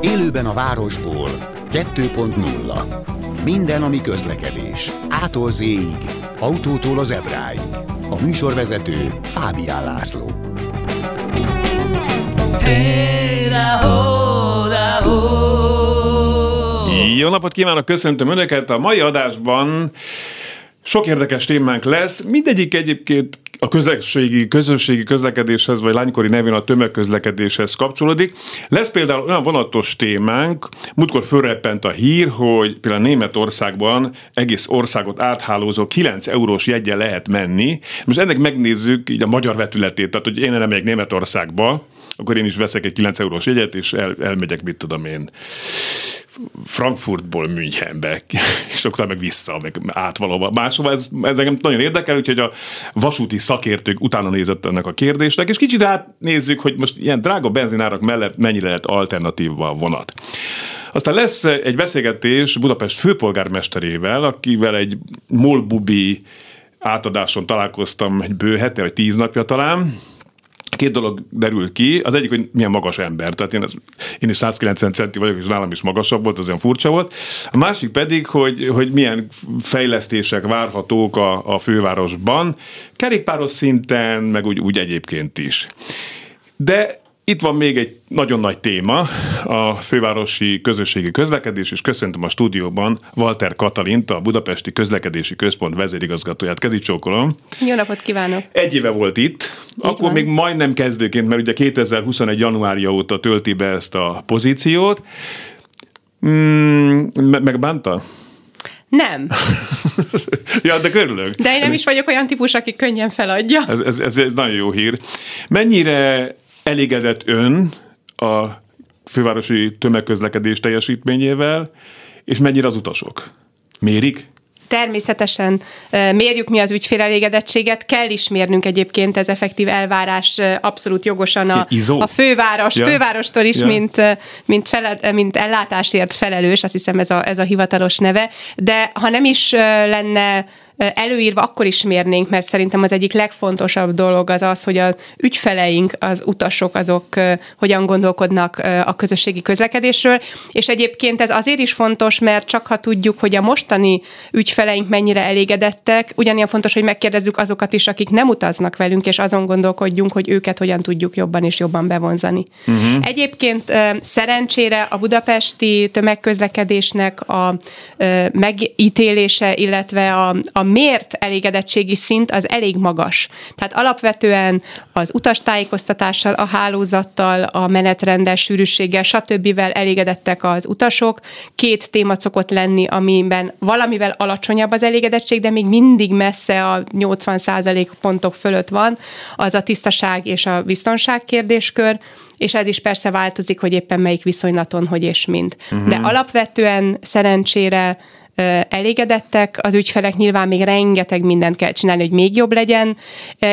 Élőben a városból 2.0 Minden, ami közlekedés. Ától z autótól az ebráig. A műsorvezető Fábián László. Jó napot kívánok, köszöntöm Önöket! A mai adásban sok érdekes témánk lesz, mindegyik egyébként a közösségi, közösségi közlekedéshez, vagy lánykori nevén a tömegközlekedéshez kapcsolódik. Lesz például olyan vonatos témánk, múltkor fölreppent a hír, hogy például Németországban egész országot áthálózó 9 eurós jegye lehet menni. Most ennek megnézzük így a magyar vetületét, tehát hogy én nem megyek Németországba, akkor én is veszek egy 9 eurós jegyet, és el, elmegyek, mit tudom én, Frankfurtból Münchenbe, és akkor meg vissza, meg át valahova máshova. Ez, ez engem nagyon érdekel, úgyhogy a vasúti szakértők utána nézett ennek a kérdésnek, és kicsit átnézzük, hogy most ilyen drága benzinárak mellett mennyire lehet alternatíva a vonat. Aztán lesz egy beszélgetés Budapest főpolgármesterével, akivel egy molbubi átadáson találkoztam egy bő hete, vagy tíz napja talán, Két dolog derül ki. Az egyik, hogy milyen magas ember. Tehát én, az, én is 190 centi vagyok, és nálam is magasabb volt, az olyan furcsa volt. A másik pedig, hogy, hogy milyen fejlesztések várhatók a, a fővárosban, kerékpáros szinten, meg úgy, úgy egyébként is. De itt van még egy nagyon nagy téma, a fővárosi közösségi közlekedés, és köszöntöm a stúdióban Walter Katalint, a Budapesti Közlekedési Központ vezérigazgatóját. Kezi csókolom. Jó napot kívánok! Egy éve volt itt, Így akkor van. még majdnem kezdőként, mert ugye 2021. januárja óta tölti be ezt a pozíciót. Mm, megbánta? Nem. ja, de körülök. De én nem is vagyok olyan típus, aki könnyen feladja. Ez, ez, ez egy nagyon jó hír. Mennyire elégedett ön a fővárosi tömegközlekedés teljesítményével, és mennyire az utasok? Mérik? Természetesen mérjük mi az ügyfél elégedettséget, kell is mérnünk egyébként, ez effektív elvárás abszolút jogosan a, a főváros, ja. fővárostól is, ja. mint, mint, fele, mint ellátásért felelős, azt hiszem ez a, ez a hivatalos neve, de ha nem is lenne előírva akkor is mérnénk, mert szerintem az egyik legfontosabb dolog az az, hogy az ügyfeleink, az utasok, azok hogyan gondolkodnak a közösségi közlekedésről, és egyébként ez azért is fontos, mert csak ha tudjuk, hogy a mostani ügyfeleink mennyire elégedettek, ugyanilyen fontos, hogy megkérdezzük azokat is, akik nem utaznak velünk, és azon gondolkodjunk, hogy őket hogyan tudjuk jobban és jobban bevonzani. Uh-huh. Egyébként szerencsére a budapesti tömegközlekedésnek a megítélése, illetve a, a mért elégedettségi szint az elég magas. Tehát alapvetően az utastájékoztatással, a hálózattal, a menetrendes sűrűséggel, stb. elégedettek az utasok. Két téma szokott lenni, amiben valamivel alacsonyabb az elégedettség, de még mindig messze a 80% pontok fölött van, az a tisztaság és a biztonság kérdéskör és ez is persze változik, hogy éppen melyik viszonylaton, hogy és mind. Uh-huh. De alapvetően szerencsére elégedettek, az ügyfelek nyilván még rengeteg mindent kell csinálni, hogy még jobb legyen,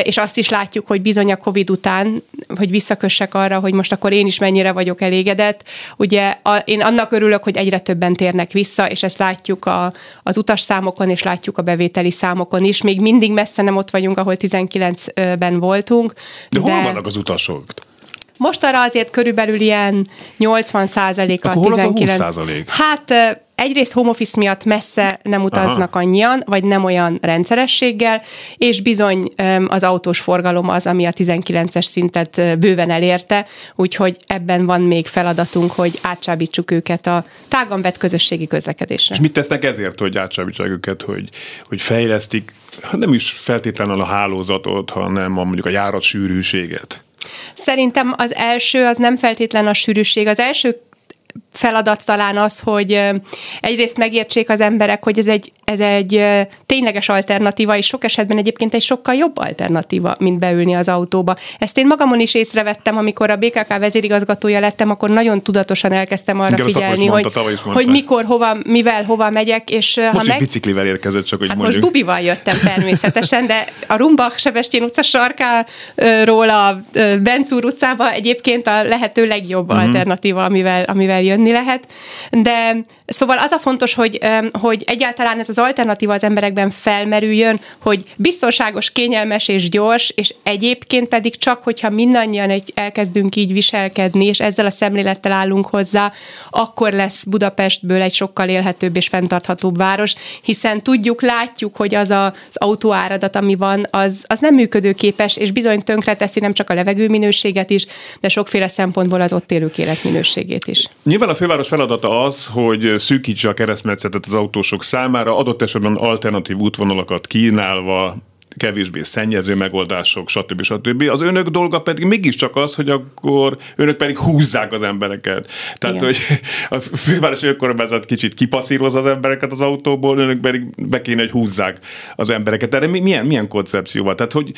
és azt is látjuk, hogy bizony a COVID után, hogy visszakössek arra, hogy most akkor én is mennyire vagyok elégedett. Ugye a, én annak örülök, hogy egyre többen térnek vissza, és ezt látjuk a, az utasszámokon, és látjuk a bevételi számokon is. Még mindig messze nem ott vagyunk, ahol 19-ben voltunk. De, de hol vannak az utasok? Most arra azért körülbelül ilyen 80 százalék a 19. Az a 20 Hát egyrészt home office miatt messze nem utaznak Aha. annyian, vagy nem olyan rendszerességgel, és bizony az autós forgalom az, ami a 19-es szintet bőven elérte, úgyhogy ebben van még feladatunk, hogy átsábítsuk őket a tágan vett közösségi közlekedésre. És mit tesznek ezért, hogy átsábítsák őket, hogy, hogy fejlesztik, nem is feltétlenül a hálózatot, hanem a, mondjuk a járat sűrűséget? Szerintem az első az nem feltétlen a sűrűség. Az első feladat talán az, hogy egyrészt megértsék az emberek, hogy ez egy, ez egy tényleges alternatíva, és sok esetben egyébként egy sokkal jobb alternatíva, mint beülni az autóba. Ezt én magamon is észrevettem, amikor a BKK vezérigazgatója lettem, akkor nagyon tudatosan elkezdtem arra Igen, figyelni, hogy, hogy mikor, hova, mivel, hova megyek. És most ha meg... biciklivel érkezett, csak hogy hát mondjuk. most bubival jöttem természetesen, de a Rumbach Sebestén utca sarkáról a Bencúr utcába egyébként a lehető legjobb uh-huh. alternatíva, amivel, amivel jönni lehet, de szóval az a fontos, hogy, hogy egyáltalán ez az alternatíva az emberekben felmerüljön, hogy biztonságos, kényelmes és gyors, és egyébként pedig csak, hogyha mindannyian egy, elkezdünk így viselkedni, és ezzel a szemlélettel állunk hozzá, akkor lesz Budapestből egy sokkal élhetőbb és fenntarthatóbb város, hiszen tudjuk, látjuk, hogy az a, az autóáradat, ami van, az, az nem működőképes, és bizony tönkre teszi nem csak a levegő minőséget is, de sokféle szempontból az ott élők életminőségét is. Nyilván a főváros feladata az, hogy szűkítse a keresztmetszetet az autósok számára, adott esetben alternatív útvonalakat kínálva, kevésbé szennyező megoldások, stb. stb. Az önök dolga pedig mégiscsak az, hogy akkor önök pedig húzzák az embereket. Tehát, Igen. hogy a fővárosi önkormányzat kicsit kipasszírozza az embereket az autóból, önök pedig be kéne, hogy húzzák az embereket. Erre milyen, milyen koncepcióval? Tehát, hogy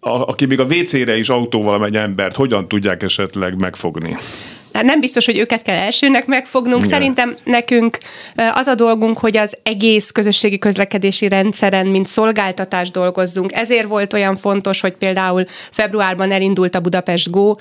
a, aki még a WC-re is autóval megy embert, hogyan tudják esetleg megfogni? Hát nem biztos, hogy őket kell elsőnek megfognunk. Igen. Szerintem nekünk az a dolgunk, hogy az egész közösségi közlekedési rendszeren, mint szolgáltatás dolgozzunk. Ezért volt olyan fontos, hogy például februárban elindult a Budapest Go,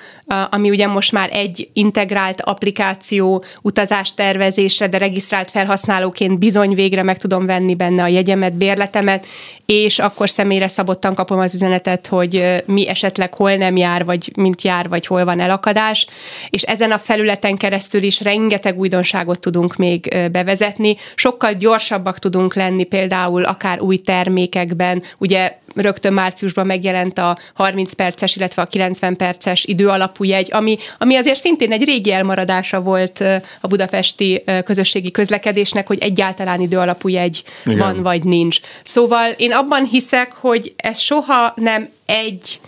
ami ugye most már egy integrált applikáció utazás tervezésre, de regisztrált felhasználóként bizony végre meg tudom venni benne a jegyemet, bérletemet, és akkor személyre szabottan kapom az üzenetet, hogy mi esetleg hol nem jár, vagy mint jár, vagy hol van elakadás, és ezen a felületen keresztül is rengeteg újdonságot tudunk még bevezetni, sokkal gyorsabbak tudunk lenni például akár új termékekben, ugye rögtön márciusban megjelent a 30 perces, illetve a 90 perces időalapú jegy, ami, ami azért szintén egy régi elmaradása volt a budapesti közösségi közlekedésnek, hogy egyáltalán időalapú jegy Igen. van vagy nincs. Szóval én abban hiszek, hogy ez soha nem egy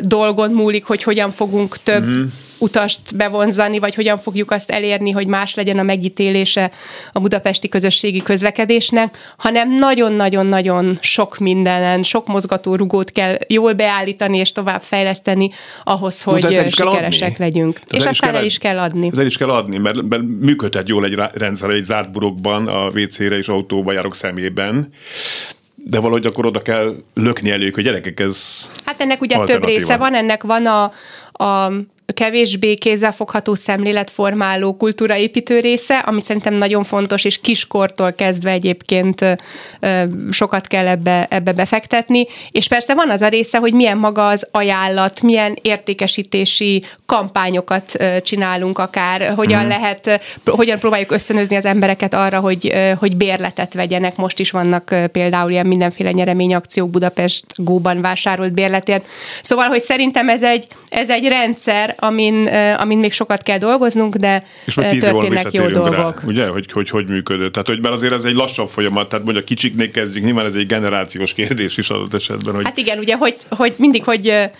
dolgon múlik, hogy hogyan fogunk több mm utast bevonzani, vagy hogyan fogjuk azt elérni, hogy más legyen a megítélése a budapesti közösségi közlekedésnek, hanem nagyon-nagyon-nagyon sok mindenen, sok mozgatórugót kell jól beállítani és tovább fejleszteni ahhoz, hogy no, sikeresek legyünk. Tehát és aztán el is kell adni. Ez el is kell adni, mert, mert működhet jól egy rendszer egy zárt burokban, a WC-re és autóba járok szemében, de valahogy akkor oda kell lökni elő, hogy gyerekek, ez Hát ennek ugye több része van, ennek van a, a kevésbé kézzelfogható szemléletformáló kultúraépítő része, ami szerintem nagyon fontos, és kiskortól kezdve egyébként sokat kell ebbe, ebbe befektetni, és persze van az a része, hogy milyen maga az ajánlat, milyen értékesítési kampányokat csinálunk akár, hogyan mm. lehet, hogyan próbáljuk ösztönözni az embereket arra, hogy, hogy bérletet vegyenek. Most is vannak például ilyen mindenféle nyereményakciók Budapest Góban vásárolt bérletért. Szóval, hogy szerintem ez egy, ez egy rendszer, amin, amin még sokat kell dolgoznunk, de és történnek jó dolgok. Rá, ugye, hogy, hogy hogy működött. Tehát, hogy mert azért ez egy lassabb folyamat, tehát mondjuk a kicsiknél kezdjük, nyilván ez egy generációs kérdés is adott esetben. Hogy... Hát igen, ugye, hogy, hogy mindig, hogy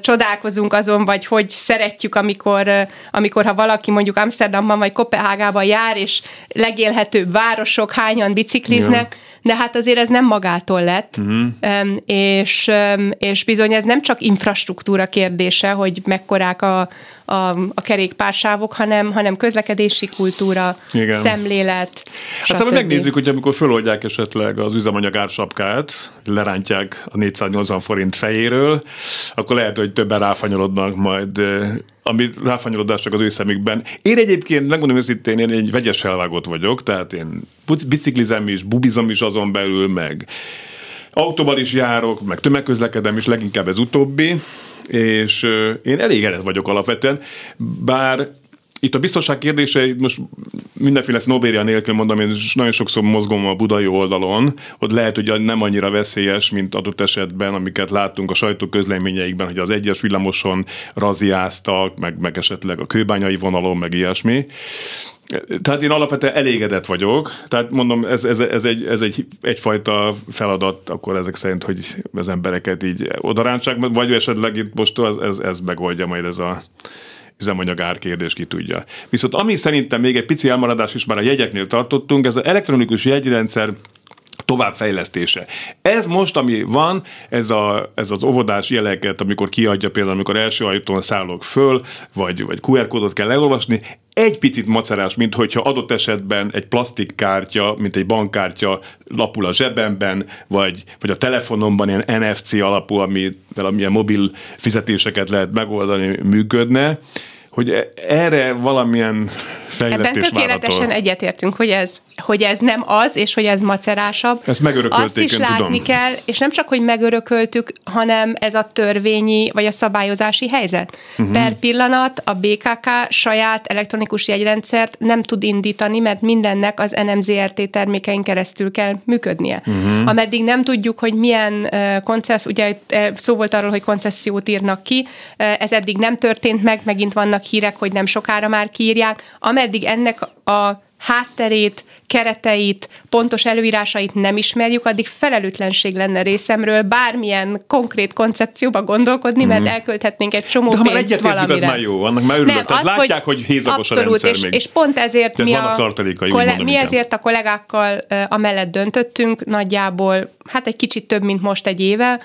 csodálkozunk azon, vagy hogy szeretjük, amikor, amikor ha valaki mondjuk Amsterdamban vagy Kopenhágában jár, és legélhetőbb városok hányan bicikliznek, ja. de hát azért ez nem magától lett, uh-huh. és, és bizony ez nem csak infrastruktúra kérdése, hogy mekkorák a, a, a kerékpársávok, hanem, hanem közlekedési kultúra, Igen. szemlélet. Hát szóval megnézzük, hogy amikor föloldják esetleg az üzemanyag ársapkát, lerántják a 480 forint fejéről, akkor lehet, hogy többen ráfanyolodnak majd ami ráfanyolodás csak az ő szemükben. Én egyébként, megmondom őszintén, én egy vegyes elvágott vagyok, tehát én biciklizem is, bubizom is azon belül, meg autóval is járok, meg tömegközlekedem is, leginkább ez utóbbi, és én elégedett vagyok alapvetően, bár itt a biztonság kérdése, most mindenféle sznobéria nélkül mondom, én nagyon sokszor mozgom a budai oldalon, ott lehet, hogy nem annyira veszélyes, mint adott esetben, amiket láttunk a sajtóközleményeikben, hogy az egyes villamoson raziáztak, meg, meg esetleg a kőbányai vonalon, meg ilyesmi. Tehát én alapvetően elégedett vagyok, tehát mondom, ez, ez, ez, egy, ez egy, egyfajta feladat, akkor ezek szerint, hogy az embereket így odarántsák, vagy esetleg itt most ez, ez, ez megoldja majd ez a üzemanyag árkérdés ki tudja. Viszont ami szerintem még egy pici elmaradás is már a jegyeknél tartottunk, ez az elektronikus jegyrendszer továbbfejlesztése. Ez most, ami van, ez, a, ez az óvodás jeleket, amikor kiadja például, amikor első ajtón szállok föl, vagy, vagy QR kódot kell leolvasni, egy picit macerás, mint hogyha adott esetben egy plastikkártya, mint egy bankkártya lapul a zsebemben, vagy, vagy a telefonomban ilyen NFC alapú, amivel amilyen mobil fizetéseket lehet megoldani, működne hogy e- erre valamilyen fejlesztés Ebben tökéletesen várható. egyetértünk, hogy ez, hogy ez nem az, és hogy ez macerásabb. Ezt megörökölték, Azt is látni tudom. kell, és nem csak, hogy megörököltük, hanem ez a törvényi, vagy a szabályozási helyzet. Uh-huh. Per pillanat a BKK saját elektronikus jegyrendszert nem tud indítani, mert mindennek az NMZRT termékein keresztül kell működnie. Uh-huh. Ameddig nem tudjuk, hogy milyen uh, koncessz, ugye szó volt arról, hogy koncesziót írnak ki, uh, ez eddig nem történt meg, megint vannak hírek, hogy nem sokára már kiírják. Ameddig ennek a hátterét, kereteit, pontos előírásait nem ismerjük, addig felelőtlenség lenne részemről bármilyen konkrét koncepcióba gondolkodni, mert mhm. elkölthetnénk egy csomó De pénzt egyet valamire. az már jó, annak már örülök. Nem, Tehát az, látják, hogy, hogy hézagos abszolút, a és, még. és pont ezért mi, a, kole, mi ezért a kollégákkal uh, amellett döntöttünk, nagyjából hát egy kicsit több, mint most egy éve,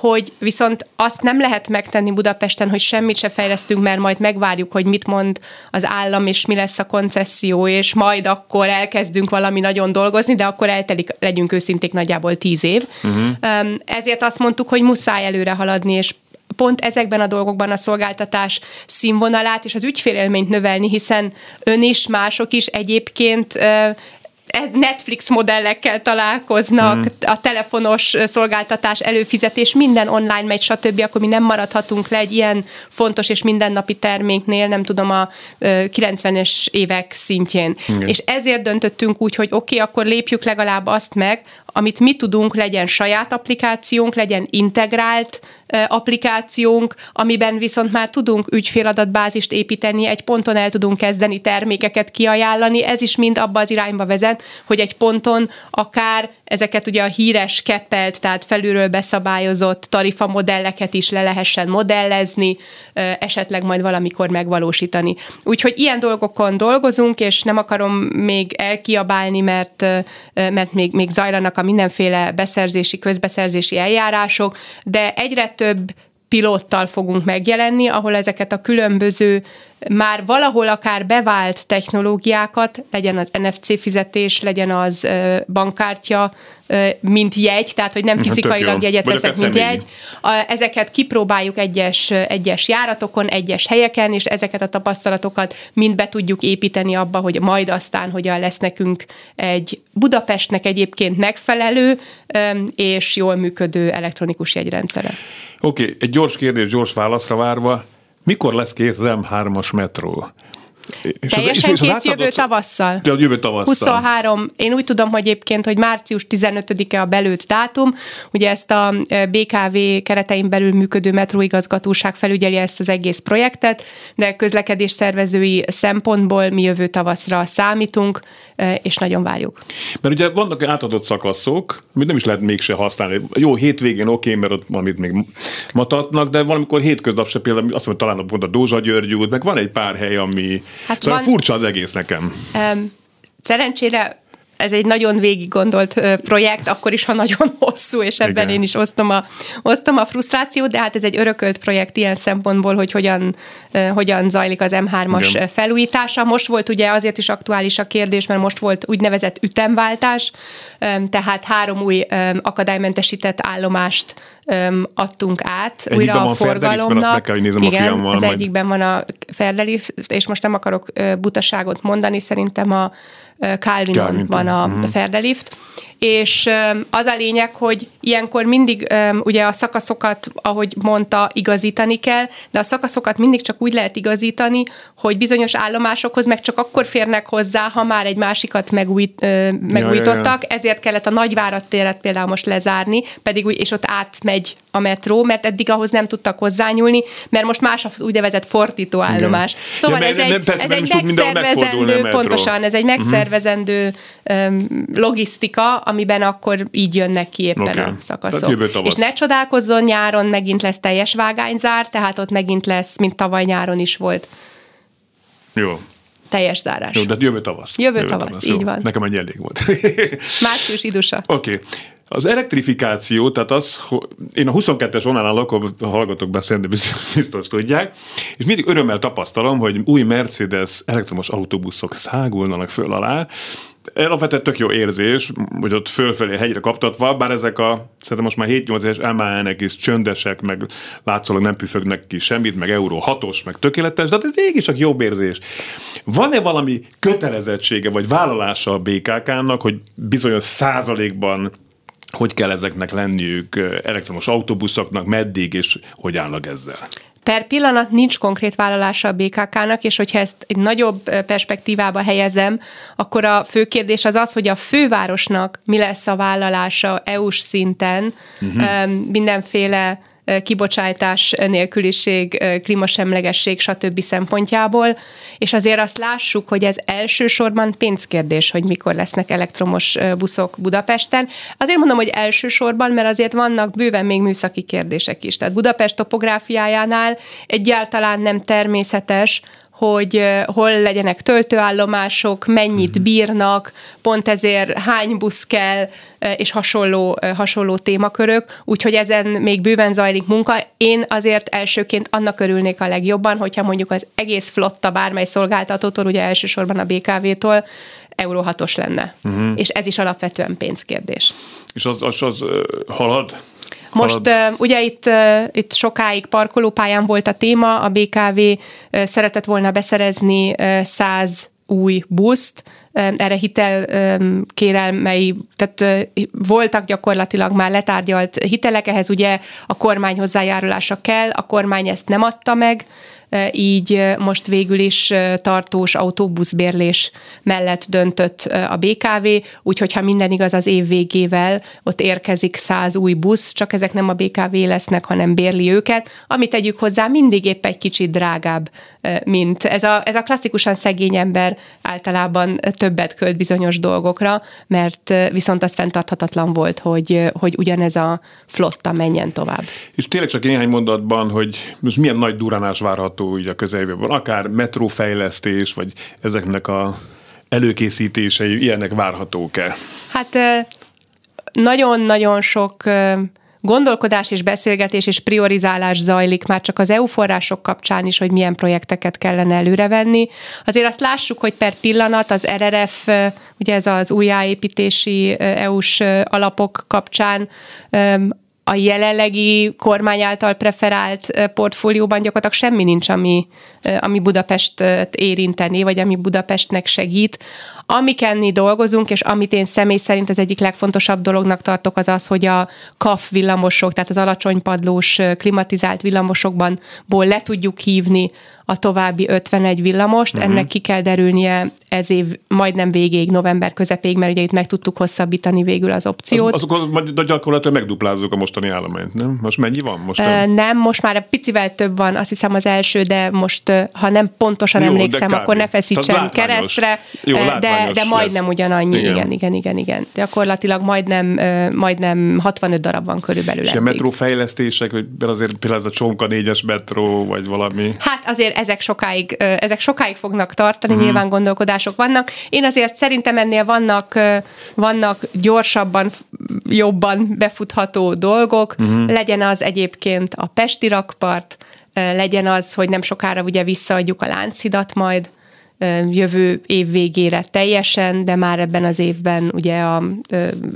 hogy viszont azt nem lehet megtenni Budapesten, hogy semmit se fejlesztünk, mert majd megvárjuk, hogy mit mond az állam, és mi lesz a koncesszió, és majd akkor elkezdünk valami nagyon dolgozni, de akkor eltelik, legyünk őszinték, nagyjából tíz év. Uh-huh. Ezért azt mondtuk, hogy muszáj előre haladni, és pont ezekben a dolgokban a szolgáltatás színvonalát és az ügyfélélményt növelni, hiszen ön is, mások is egyébként Netflix modellekkel találkoznak, mm. a telefonos szolgáltatás, előfizetés, minden online megy, stb., akkor mi nem maradhatunk le egy ilyen fontos és mindennapi terméknél, nem tudom, a 90-es évek szintjén. Igen. És ezért döntöttünk úgy, hogy oké, okay, akkor lépjük legalább azt meg, amit mi tudunk, legyen saját applikációnk, legyen integrált applikációnk, amiben viszont már tudunk ügyféladatbázist építeni, egy ponton el tudunk kezdeni termékeket kiajánlani, ez is mind abba az irányba vezet, hogy egy ponton akár ezeket ugye a híres keppelt, tehát felülről beszabályozott tarifa modelleket is le lehessen modellezni, esetleg majd valamikor megvalósítani. Úgyhogy ilyen dolgokon dolgozunk, és nem akarom még elkiabálni, mert, mert még, még zajlanak a mindenféle beszerzési, közbeszerzési eljárások, de egyre több pilottal fogunk megjelenni, ahol ezeket a különböző már valahol akár bevált technológiákat, legyen az NFC fizetés, legyen az bankkártya, mint jegy, tehát hogy nem fizikailag jegyet Vagy veszek, mint jegy. Ezeket kipróbáljuk egyes, egyes járatokon, egyes helyeken, és ezeket a tapasztalatokat mind be tudjuk építeni abba, hogy majd aztán hogyan lesz nekünk egy Budapestnek egyébként megfelelő és jól működő elektronikus jegyrendszere. Oké, okay, egy gyors kérdés, gyors válaszra várva. Mikor lesz kész az M3-as metró? És Teljesen az, és kész jövő tavasszal. De jövő tavasszal. 23, én úgy tudom, hogy egyébként, hogy március 15-e a belőtt dátum, ugye ezt a BKV keretein belül működő metróigazgatóság felügyeli ezt az egész projektet, de közlekedés szervezői szempontból mi jövő tavaszra számítunk, és nagyon várjuk. Mert ugye vannak átadott szakaszok, amit nem is lehet mégse használni. Jó, hétvégén oké, okay, mert ott valamit még matatnak, de valamikor hétköznap se például, azt mondom, talán pont a Dózsa György út, meg van egy pár hely, ami Hát szóval van, furcsa az egész nekem. Um, szerencsére ez egy nagyon végig gondolt projekt, akkor is, ha nagyon hosszú, és ebben Igen. én is osztom a, osztom a frusztrációt, de hát ez egy örökölt projekt ilyen szempontból, hogy hogyan, hogyan zajlik az M3-as Igen. felújítása. Most volt ugye azért is aktuális a kérdés, mert most volt úgynevezett ütemváltás, tehát három új akadálymentesített állomást adtunk át Egyikben újra a forgalomnak. Kell, Igen, a fiammal, az majd. egyikben van a Ferdelift, és most nem akarok butaságot mondani, szerintem a Calvinon van a, uh-huh. a Ferdelift, és az a lényeg, hogy ilyenkor mindig ugye a szakaszokat, ahogy mondta, igazítani kell, de a szakaszokat mindig csak úgy lehet igazítani, hogy bizonyos állomásokhoz meg csak akkor férnek hozzá, ha már egy másikat megújít, megújítottak, ja, ja, ja. ezért kellett a nagyvárat téret például most lezárni, pedig úgy, és ott átmegy a metró, mert eddig ahhoz nem tudtak hozzányúlni, mert most más az úgynevezett fordító állomás. Igen. Szóval ja, ez, egy, persze, ez egy megszervezendő, pontosan, ez egy mhm. megszervezendő uh-huh. logisztika, amiben akkor így jönnek ki éppen okay. a szakaszok. És ne csodálkozzon, nyáron megint lesz teljes vágányzár, tehát ott megint lesz, mint tavaly nyáron is volt. Jó. Teljes zárás. Jó, de jövő tavasz. Jövő, jövő tavasz, tavasz, így van. Nekem egy elég volt. Március idusa. Oké. Okay. Az elektrifikáció, tehát az, hogy én a 22-es vonalán lakom, hallgatok beszélni, biztos tudják, és mindig örömmel tapasztalom, hogy új Mercedes elektromos autóbuszok szágulnak föl alá, alapvetően tök jó érzés, hogy ott fölfelé hegyre kaptatva, bár ezek a, szerintem most már 7-8 éves emelnek is csöndesek, meg látszólag nem püfögnek ki semmit, meg euró 6-os, meg tökéletes, de ez végig csak jobb érzés. Van-e valami kötelezettsége, vagy vállalása a BKK-nak, hogy bizonyos százalékban hogy kell ezeknek lenniük elektromos autóbuszoknak, meddig, és hogy állnak ezzel? Per pillanat nincs konkrét vállalása a BKK-nak, és hogyha ezt egy nagyobb perspektívába helyezem, akkor a fő kérdés az az, hogy a fővárosnak mi lesz a vállalása EU-s szinten uh-huh. mindenféle kibocsátás nélküliség, klímasemlegesség, stb. szempontjából, és azért azt lássuk, hogy ez elsősorban pénzkérdés, hogy mikor lesznek elektromos buszok Budapesten. Azért mondom, hogy elsősorban, mert azért vannak bőven még műszaki kérdések is. Tehát Budapest topográfiájánál egyáltalán nem természetes, hogy hol legyenek töltőállomások, mennyit mhm. bírnak, pont ezért hány busz kell, és hasonló, hasonló témakörök, úgyhogy ezen még bőven zajlik munka. Én azért elsőként annak örülnék a legjobban, hogyha mondjuk az egész flotta bármely szolgáltatótól, ugye elsősorban a BKV-tól Euró 6-os lenne. Uh-huh. És ez is alapvetően pénzkérdés. És az, az, az halad? Most uh, ugye itt, itt sokáig parkolópályán volt a téma, a BKV szeretett volna beszerezni uh, 100 új buszt, erre hitel kérelmei, tehát voltak gyakorlatilag már letárgyalt hitelek, ehhez ugye a kormány hozzájárulása kell, a kormány ezt nem adta meg, így most végül is tartós autóbuszbérlés mellett döntött a BKV, úgyhogy ha minden igaz az év végével ott érkezik száz új busz, csak ezek nem a BKV lesznek, hanem bérli őket, amit tegyük hozzá mindig épp egy kicsit drágább, mint ez a, ez a klasszikusan szegény ember általában többet költ bizonyos dolgokra, mert viszont az fenntarthatatlan volt, hogy, hogy ugyanez a flotta menjen tovább. És tényleg csak néhány mondatban, hogy most milyen nagy duránás várható így a közeljövőben, akár metrófejlesztés, vagy ezeknek a előkészítései, ilyenek várhatók-e? Hát nagyon-nagyon sok gondolkodás és beszélgetés és priorizálás zajlik már csak az EU források kapcsán is, hogy milyen projekteket kellene előrevenni. Azért azt lássuk, hogy per pillanat az RRF, ugye ez az újjáépítési EU-s alapok kapcsán a jelenlegi kormány által preferált portfólióban gyakorlatilag semmi nincs, ami, ami Budapestet érinteni, vagy ami Budapestnek segít. Amiken mi dolgozunk, és amit én személy szerint az egyik legfontosabb dolognak tartok, az az, hogy a KAF villamosok, tehát az alacsony padlós klimatizált villamosokban le tudjuk hívni a további 51 villamost. Uh-huh. Ennek ki kell derülnie ez év majdnem végéig, november közepéig, mert ugye itt meg tudtuk hosszabbítani végül az opciót. Az, azok majd gyakorlatilag megduplázzuk a mostani állományt, nem? Most mennyi van? Most nem? nem, most már egy picivel több van, azt hiszem az első, de most, ha nem pontosan Jó, emlékszem, akkor ne feszítsen keresztre, Jó, de, de majdnem lesz. ugyanannyi, igen. igen, igen, igen, igen. Gyakorlatilag majdnem, majdnem 65 darab van körülbelül. És a metrófejlesztések, hogy azért például ez a Csonka 4-es metró, vagy valami? Hát azért ezek sokáig, ezek sokáig fognak tartani, mm. nyilván gondolkodások vannak. Én azért szerintem ennél vannak, vannak gyorsabban, jobban befutható dolgok, mm. legyen az egyébként a Pesti rakpart, legyen az, hogy nem sokára ugye visszaadjuk a Lánchidat majd, jövő év végére teljesen, de már ebben az évben ugye a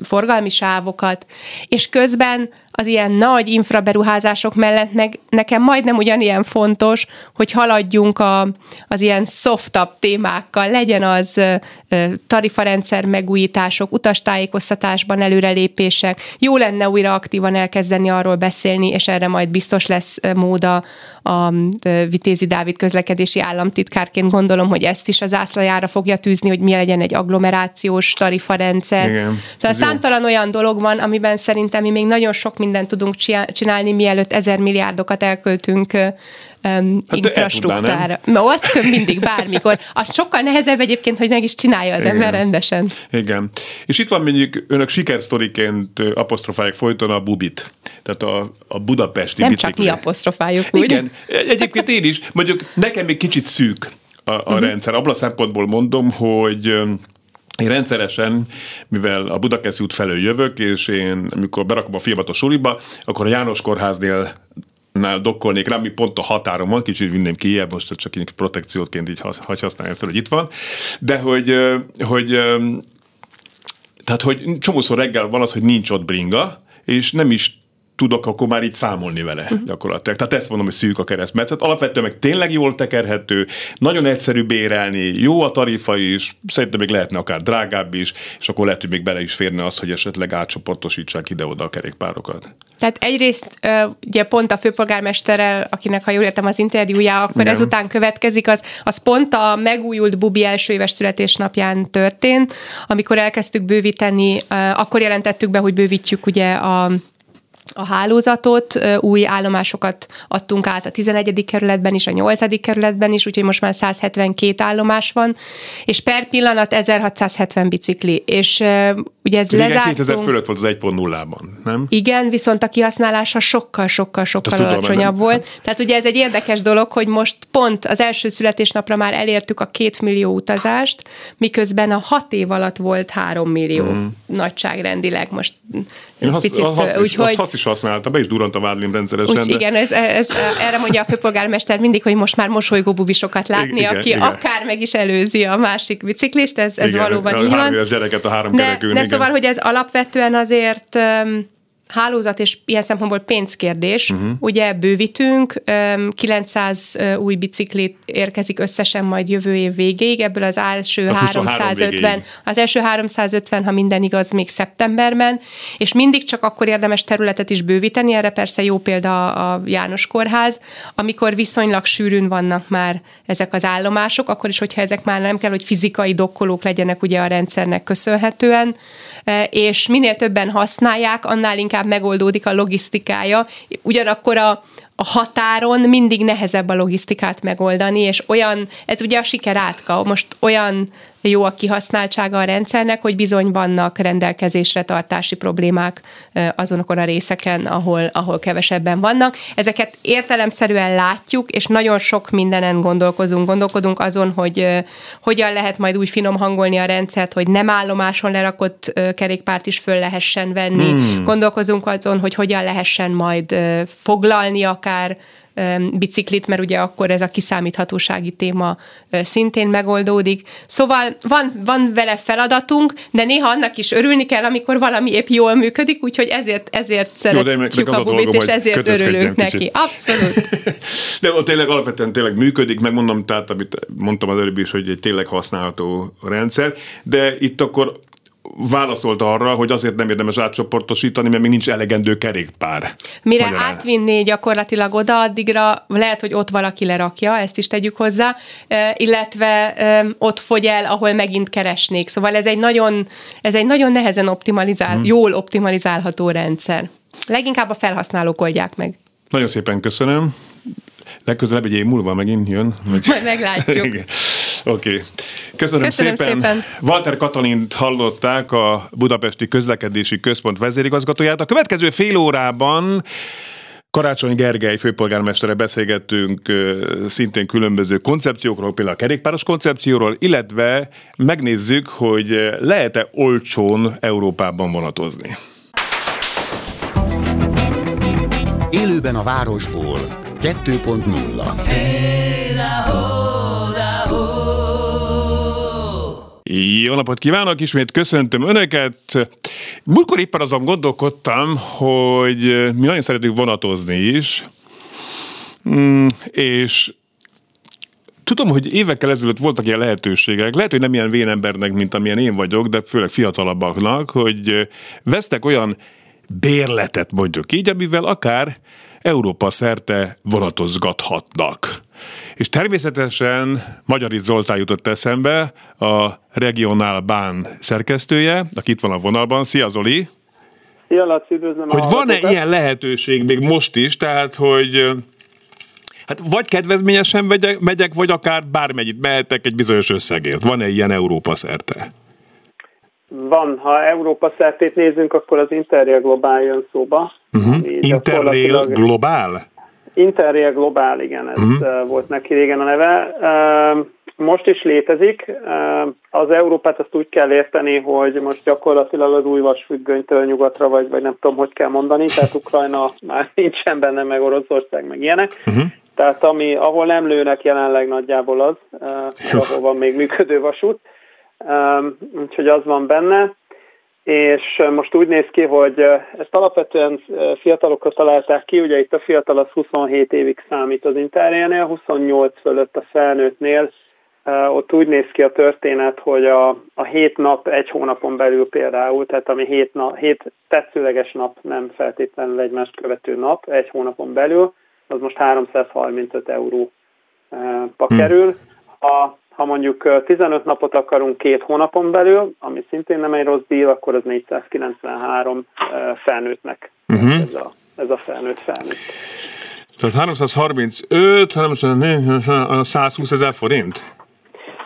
forgalmi sávokat, és közben az ilyen nagy infraberuházások mellett meg nekem majdnem ugyanilyen fontos, hogy haladjunk a, az ilyen softabb témákkal, legyen az tarifarendszer megújítások, utastájékoztatásban előrelépések. Jó lenne újra aktívan elkezdeni arról beszélni, és erre majd biztos lesz móda a Vitézi Dávid közlekedési államtitkárként gondolom, hogy ezt is az ászlajára fogja tűzni, hogy mi legyen egy agglomerációs tarifarendszer. Igen, szóval számtalan jó. olyan dolog van, amiben szerintem mi még nagyon sok mindent tudunk csinálni, mielőtt ezer milliárdokat elköltünk um, hát infrastruktúrára. No, azt mindig, bármikor. Az sokkal nehezebb egyébként, hogy meg is csinálja az Igen. ember rendesen. Igen. És itt van mondjuk önök sikersztoriként apostrofálják folyton a bubit. Tehát a, a budapesti Nem bicikli. csak mi apostrofáljuk, úgy? Igen. Egyébként én is. Mondjuk nekem még kicsit szűk a, a uh-huh. rendszer. Abban a szempontból mondom, hogy én rendszeresen, mivel a Budakeszi út felől jövök, és én amikor berakom a filmet a suliba, akkor a János Kórháznél nál dokkolnék rá, ami pont a határon van, kicsit vinném ki, most csak így protekciótként így hagy használja fel, hogy itt van, de hogy, hogy Tehát, hogy csomószor reggel van az, hogy nincs ott bringa, és nem is tudok akkor már így számolni vele uh-huh. gyakorlatilag. Tehát ezt mondom, hogy szűk a keresztmetszet. Alapvetően meg tényleg jól tekerhető, nagyon egyszerű bérelni, jó a tarifa is, szerintem még lehetne akár drágább is, és akkor lehet, hogy még bele is férne az, hogy esetleg átcsoportosítsák ide-oda a kerékpárokat. Tehát egyrészt ugye pont a főpolgármesterrel, akinek ha jól értem az interjúja, akkor Igen. ezután következik, az, az pont a megújult Bubi első éves születésnapján történt, amikor elkezdtük bővíteni, akkor jelentettük be, hogy bővítjük ugye a a hálózatot, új állomásokat adtunk át a 11. kerületben is, a 8. kerületben is, úgyhogy most már 172 állomás van, és per pillanat 1670 bicikli, és ugye ez Igen, lezártunk. 2000 fölött volt az 1.0-ban, nem? Igen, viszont a kihasználása sokkal, sokkal, sokkal alacsonyabb tudom, volt. Tehát ugye ez egy érdekes dolog, hogy most pont az első születésnapra már elértük a két millió utazást, miközben a hat év alatt volt három millió mm. nagyságrendileg. Most Én picit, hasz, hasz, úgyhogy, hasz is használta, be is durant a vádlim rendszeresen. Úgy, de... Igen, ez, ez, erre mondja a főpolgármester mindig, hogy most már mosolygó bubisokat látni, igen, aki igen. akár meg is előzi a másik biciklist, ez, ez igen, valóban így van. Három gyereket a három de, kerekűn, de szóval, hogy ez alapvetően azért hálózat és ilyen szempontból pénzkérdés. Uh-huh. Ugye bővítünk, 900 új biciklit érkezik összesen majd jövő év végéig, ebből az első a 350, az első 350, ha minden igaz, még szeptemberben, és mindig csak akkor érdemes területet is bővíteni, erre persze jó példa a János Kórház, amikor viszonylag sűrűn vannak már ezek az állomások, akkor is, hogyha ezek már nem kell, hogy fizikai dokkolók legyenek ugye a rendszernek köszönhetően, és minél többen használják, annál inkább inkább megoldódik a logisztikája. Ugyanakkor a, a határon mindig nehezebb a logisztikát megoldani, és olyan, ez ugye a siker átka, most olyan jó a kihasználtsága a rendszernek, hogy bizony vannak rendelkezésre tartási problémák azonokon a részeken, ahol, ahol kevesebben vannak. Ezeket értelemszerűen látjuk, és nagyon sok mindenen gondolkozunk. Gondolkodunk azon, hogy hogyan lehet majd úgy finom hangolni a rendszert, hogy nem állomáson lerakott kerékpárt is föl lehessen venni. Hmm. Gondolkozunk azon, hogy hogyan lehessen majd foglalni akár biciklit, mert ugye akkor ez a kiszámíthatósági téma szintén megoldódik. Szóval van, van vele feladatunk, de néha annak is örülni kell, amikor valami épp jól működik, úgyhogy ezért, ezért szeretjük a bubit, és ezért örülünk neki. Kicsit. Abszolút. de tényleg alapvetően tényleg működik, megmondom, tehát amit mondtam az előbb is, hogy egy tényleg használható rendszer, de itt akkor válaszolt arra, hogy azért nem érdemes átcsoportosítani, mert még nincs elegendő kerékpár. Mire Magyarán. átvinné gyakorlatilag oda, addigra lehet, hogy ott valaki lerakja, ezt is tegyük hozzá, illetve ott fogy el, ahol megint keresnék. Szóval ez egy nagyon, ez egy nagyon nehezen optimalizál, hmm. jól optimalizálható rendszer. Leginkább a felhasználók oldják meg. Nagyon szépen köszönöm. Legközelebb egy év múlva megint jön. Majd meglátjuk. Oké. Okay. Köszönöm, Köszönöm szépen. szépen. Walter Katalint hallották, a Budapesti Közlekedési Központ vezérigazgatóját. A következő fél órában Karácsony Gergely főpolgármestere beszélgettünk szintén különböző koncepciókról, például a kerékpáros koncepcióról, illetve megnézzük, hogy lehet-e olcsón Európában vonatozni. Élőben a városból 2.0 hey, Jó napot kívánok, ismét köszöntöm Önöket. Múltkor éppen azon gondolkodtam, hogy mi nagyon szeretünk vonatozni is, mm, és tudom, hogy évekkel ezelőtt voltak ilyen lehetőségek, lehet, hogy nem ilyen vénembernek, mint amilyen én vagyok, de főleg fiatalabbaknak, hogy vesztek olyan bérletet mondjuk így, amivel akár Európa szerte vonatozgathatnak. És természetesen Magyari Zoltán jutott eszembe, a Regionál Bán szerkesztője, aki itt van a vonalban. Szia Zoli! Szia Laci, üdvözlöm Hogy van-e ilyen lehetőség még most is, tehát hogy hát vagy kedvezményesen megyek, megyek, vagy akár bármennyit mehetek egy bizonyos összegért. Van-e ilyen Európa szerte? Van, ha Európa szertét nézünk, akkor az Interrail Globál jön szóba. Uh-huh. Interrail Globál? Interrail Globál, igen, ez uh-huh. volt neki régen a neve. Most is létezik. Az Európát azt úgy kell érteni, hogy most gyakorlatilag az új vasfüggönytől nyugatra, vagy, vagy nem tudom, hogy kell mondani, tehát Ukrajna már nincsen benne, meg Oroszország, meg ilyenek. Uh-huh. Tehát ami, ahol nem lőnek jelenleg nagyjából az, ahol van még működő vasút. Úgyhogy az van benne. És most úgy néz ki, hogy ezt alapvetően fiatalokra találták ki, ugye itt a fiatal az 27 évig számít az interjénél, 28 fölött a felnőttnél, ott úgy néz ki a történet, hogy a, a hét nap egy hónapon belül például, tehát ami hét, nap, hét tetszőleges nap, nem feltétlenül egymást követő nap, egy hónapon belül, az most 335 euróba hmm. kerül. Ha ha mondjuk 15 napot akarunk két hónapon belül, ami szintén nem egy rossz díl, akkor az 493 felnőttnek. Uh-huh. Ez, a, ez a felnőtt felnőtt. Tehát 335, 120 ezer forint?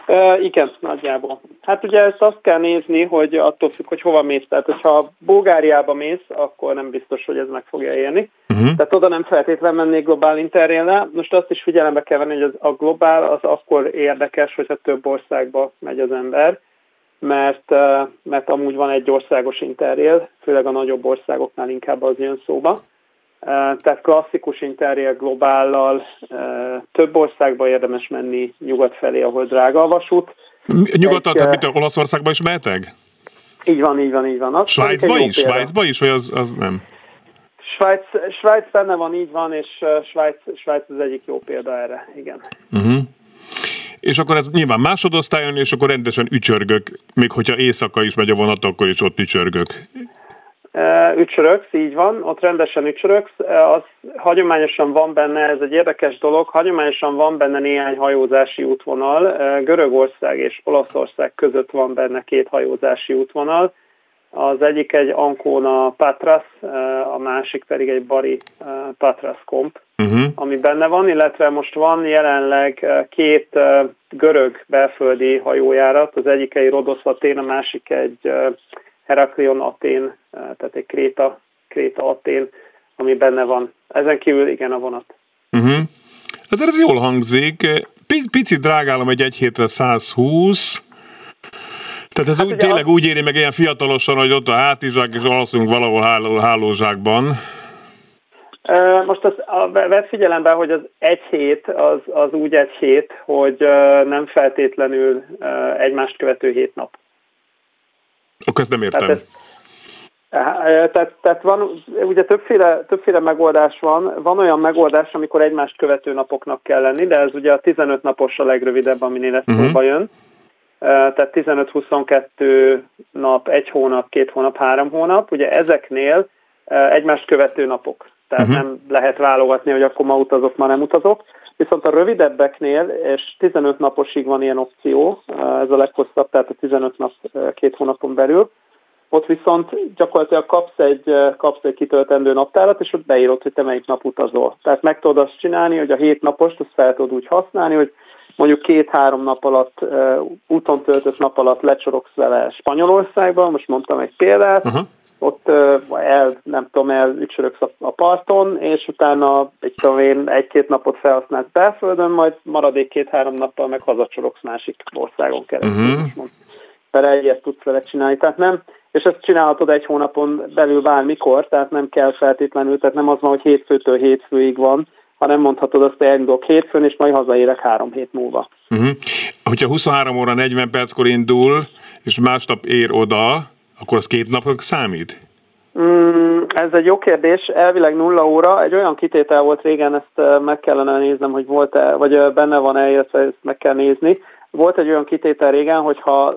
Uh, igen, nagyjából. Hát ugye ezt azt kell nézni, hogy attól függ, hogy hova mész. Tehát, hogyha Bulgáriába mész, akkor nem biztos, hogy ez meg fogja érni. Uh-huh. Tehát oda nem feltétlenül mennék globál interjénre. Most azt is figyelembe kell venni, hogy az, a globál az akkor érdekes, hogyha több országba megy az ember, mert, mert amúgy van egy országos interjél, főleg a nagyobb országoknál inkább az jön szóba. Tehát klasszikus interjél globállal több országba érdemes menni nyugat felé, ahol drága a vasút. Nyugaton, tehát mit, Olaszországba is meheteg? Így van, így van, így van. Az Svájcba is? Svájcba is, vagy az, az nem? Svájc, Svájc benne van, így van, és Svájc, Svájc az egyik jó példa erre, igen. Uh-huh. És akkor ez nyilván másodosztályon, és akkor rendesen ücsörgök, még hogyha éjszaka is megy a vonat, akkor is ott ücsörgök ücsöröksz, így van, ott rendesen ücsöröksz, az hagyományosan van benne, ez egy érdekes dolog, hagyományosan van benne néhány hajózási útvonal, Görögország és Olaszország között van benne két hajózási útvonal, az egyik egy Ancona Patras, a másik pedig egy Bari Patras Comp, uh-huh. ami benne van, illetve most van jelenleg két görög belföldi hajójárat, az egyik egy Rodos Atén, a másik egy Heraklion Atén, tehát egy Kréta, Kréta Atén, ami benne van. Ezen kívül igen a vonat. Uh-huh. Ezért ez jól hangzik. Picit drágálom egy egy hétre 120, tehát ez hát úgy, tényleg az... úgy éri meg ilyen fiatalosan, hogy ott a hátizsák és alszunk valahol háló, hálózsákban. Most az, a, vett figyelembe, hogy az egy hét az, az úgy egy hét, hogy nem feltétlenül egymást követő hét nap. Akkor ezt nem értem. Tehát, ez, tehát, tehát van, ugye többféle, többféle megoldás van. Van olyan megoldás, amikor egymást követő napoknak kell lenni, de ez ugye a 15 napos a legrövidebb, aminél ez uh-huh. Jön. Tehát 15-22 nap, egy hónap, két hónap, három hónap. Ugye ezeknél egymást követő napok. Tehát uh-huh. nem lehet válogatni, hogy akkor ma utazok, ma nem utazok. Viszont a rövidebbeknél, és 15 naposig van ilyen opció, ez a leghosszabb, tehát a 15 nap két hónapon belül, ott viszont gyakorlatilag kapsz egy, kapsz egy kitöltendő naptárat, és ott beírod, hogy te melyik nap utazol. Tehát meg tudod azt csinálni, hogy a hét napost azt fel tudod úgy használni, hogy mondjuk két-három nap alatt, uh, úton töltött nap alatt lecsorogsz vele Spanyolországba, most mondtam egy példát, uh-huh ott el, nem tudom, elücsöröksz a, a parton, és utána egy, tudom én, egy-két napot felhasználsz belföldön, majd maradék két-három nappal meg hazacsorogsz másik országon keresztül. Uh-huh. Mert ilyet tudsz vele csinálni. Tehát nem, és ezt csinálhatod egy hónapon belül bármikor, tehát nem kell feltétlenül, tehát nem az van, hogy hétfőtől hétfőig van, hanem mondhatod azt, hogy elindulok hétfőn, és majd hazaérek három hét múlva. Uh-huh. Hogyha 23 óra 40 perckor indul, és másnap ér oda, akkor az két napnak számít? Mm, ez egy jó kérdés. Elvileg nulla óra. Egy olyan kitétel volt régen, ezt meg kellene néznem, hogy volt-e, vagy benne van-e, illetve ezt meg kell nézni. Volt egy olyan kitétel régen, hogy ha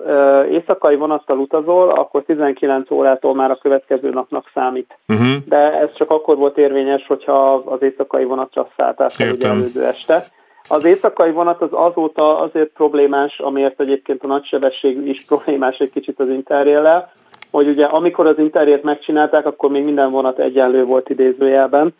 éjszakai vonattal utazol, akkor 19 órától már a következő napnak számít. Uh-huh. De ez csak akkor volt érvényes, hogyha az éjszakai vonatra szálltál fel ugye előző este. Az éjszakai vonat az azóta azért problémás, amiért egyébként a nagysebesség is problémás egy kicsit az interjellel, hogy ugye amikor az interjét megcsinálták, akkor még minden vonat egyenlő volt idézőjelben,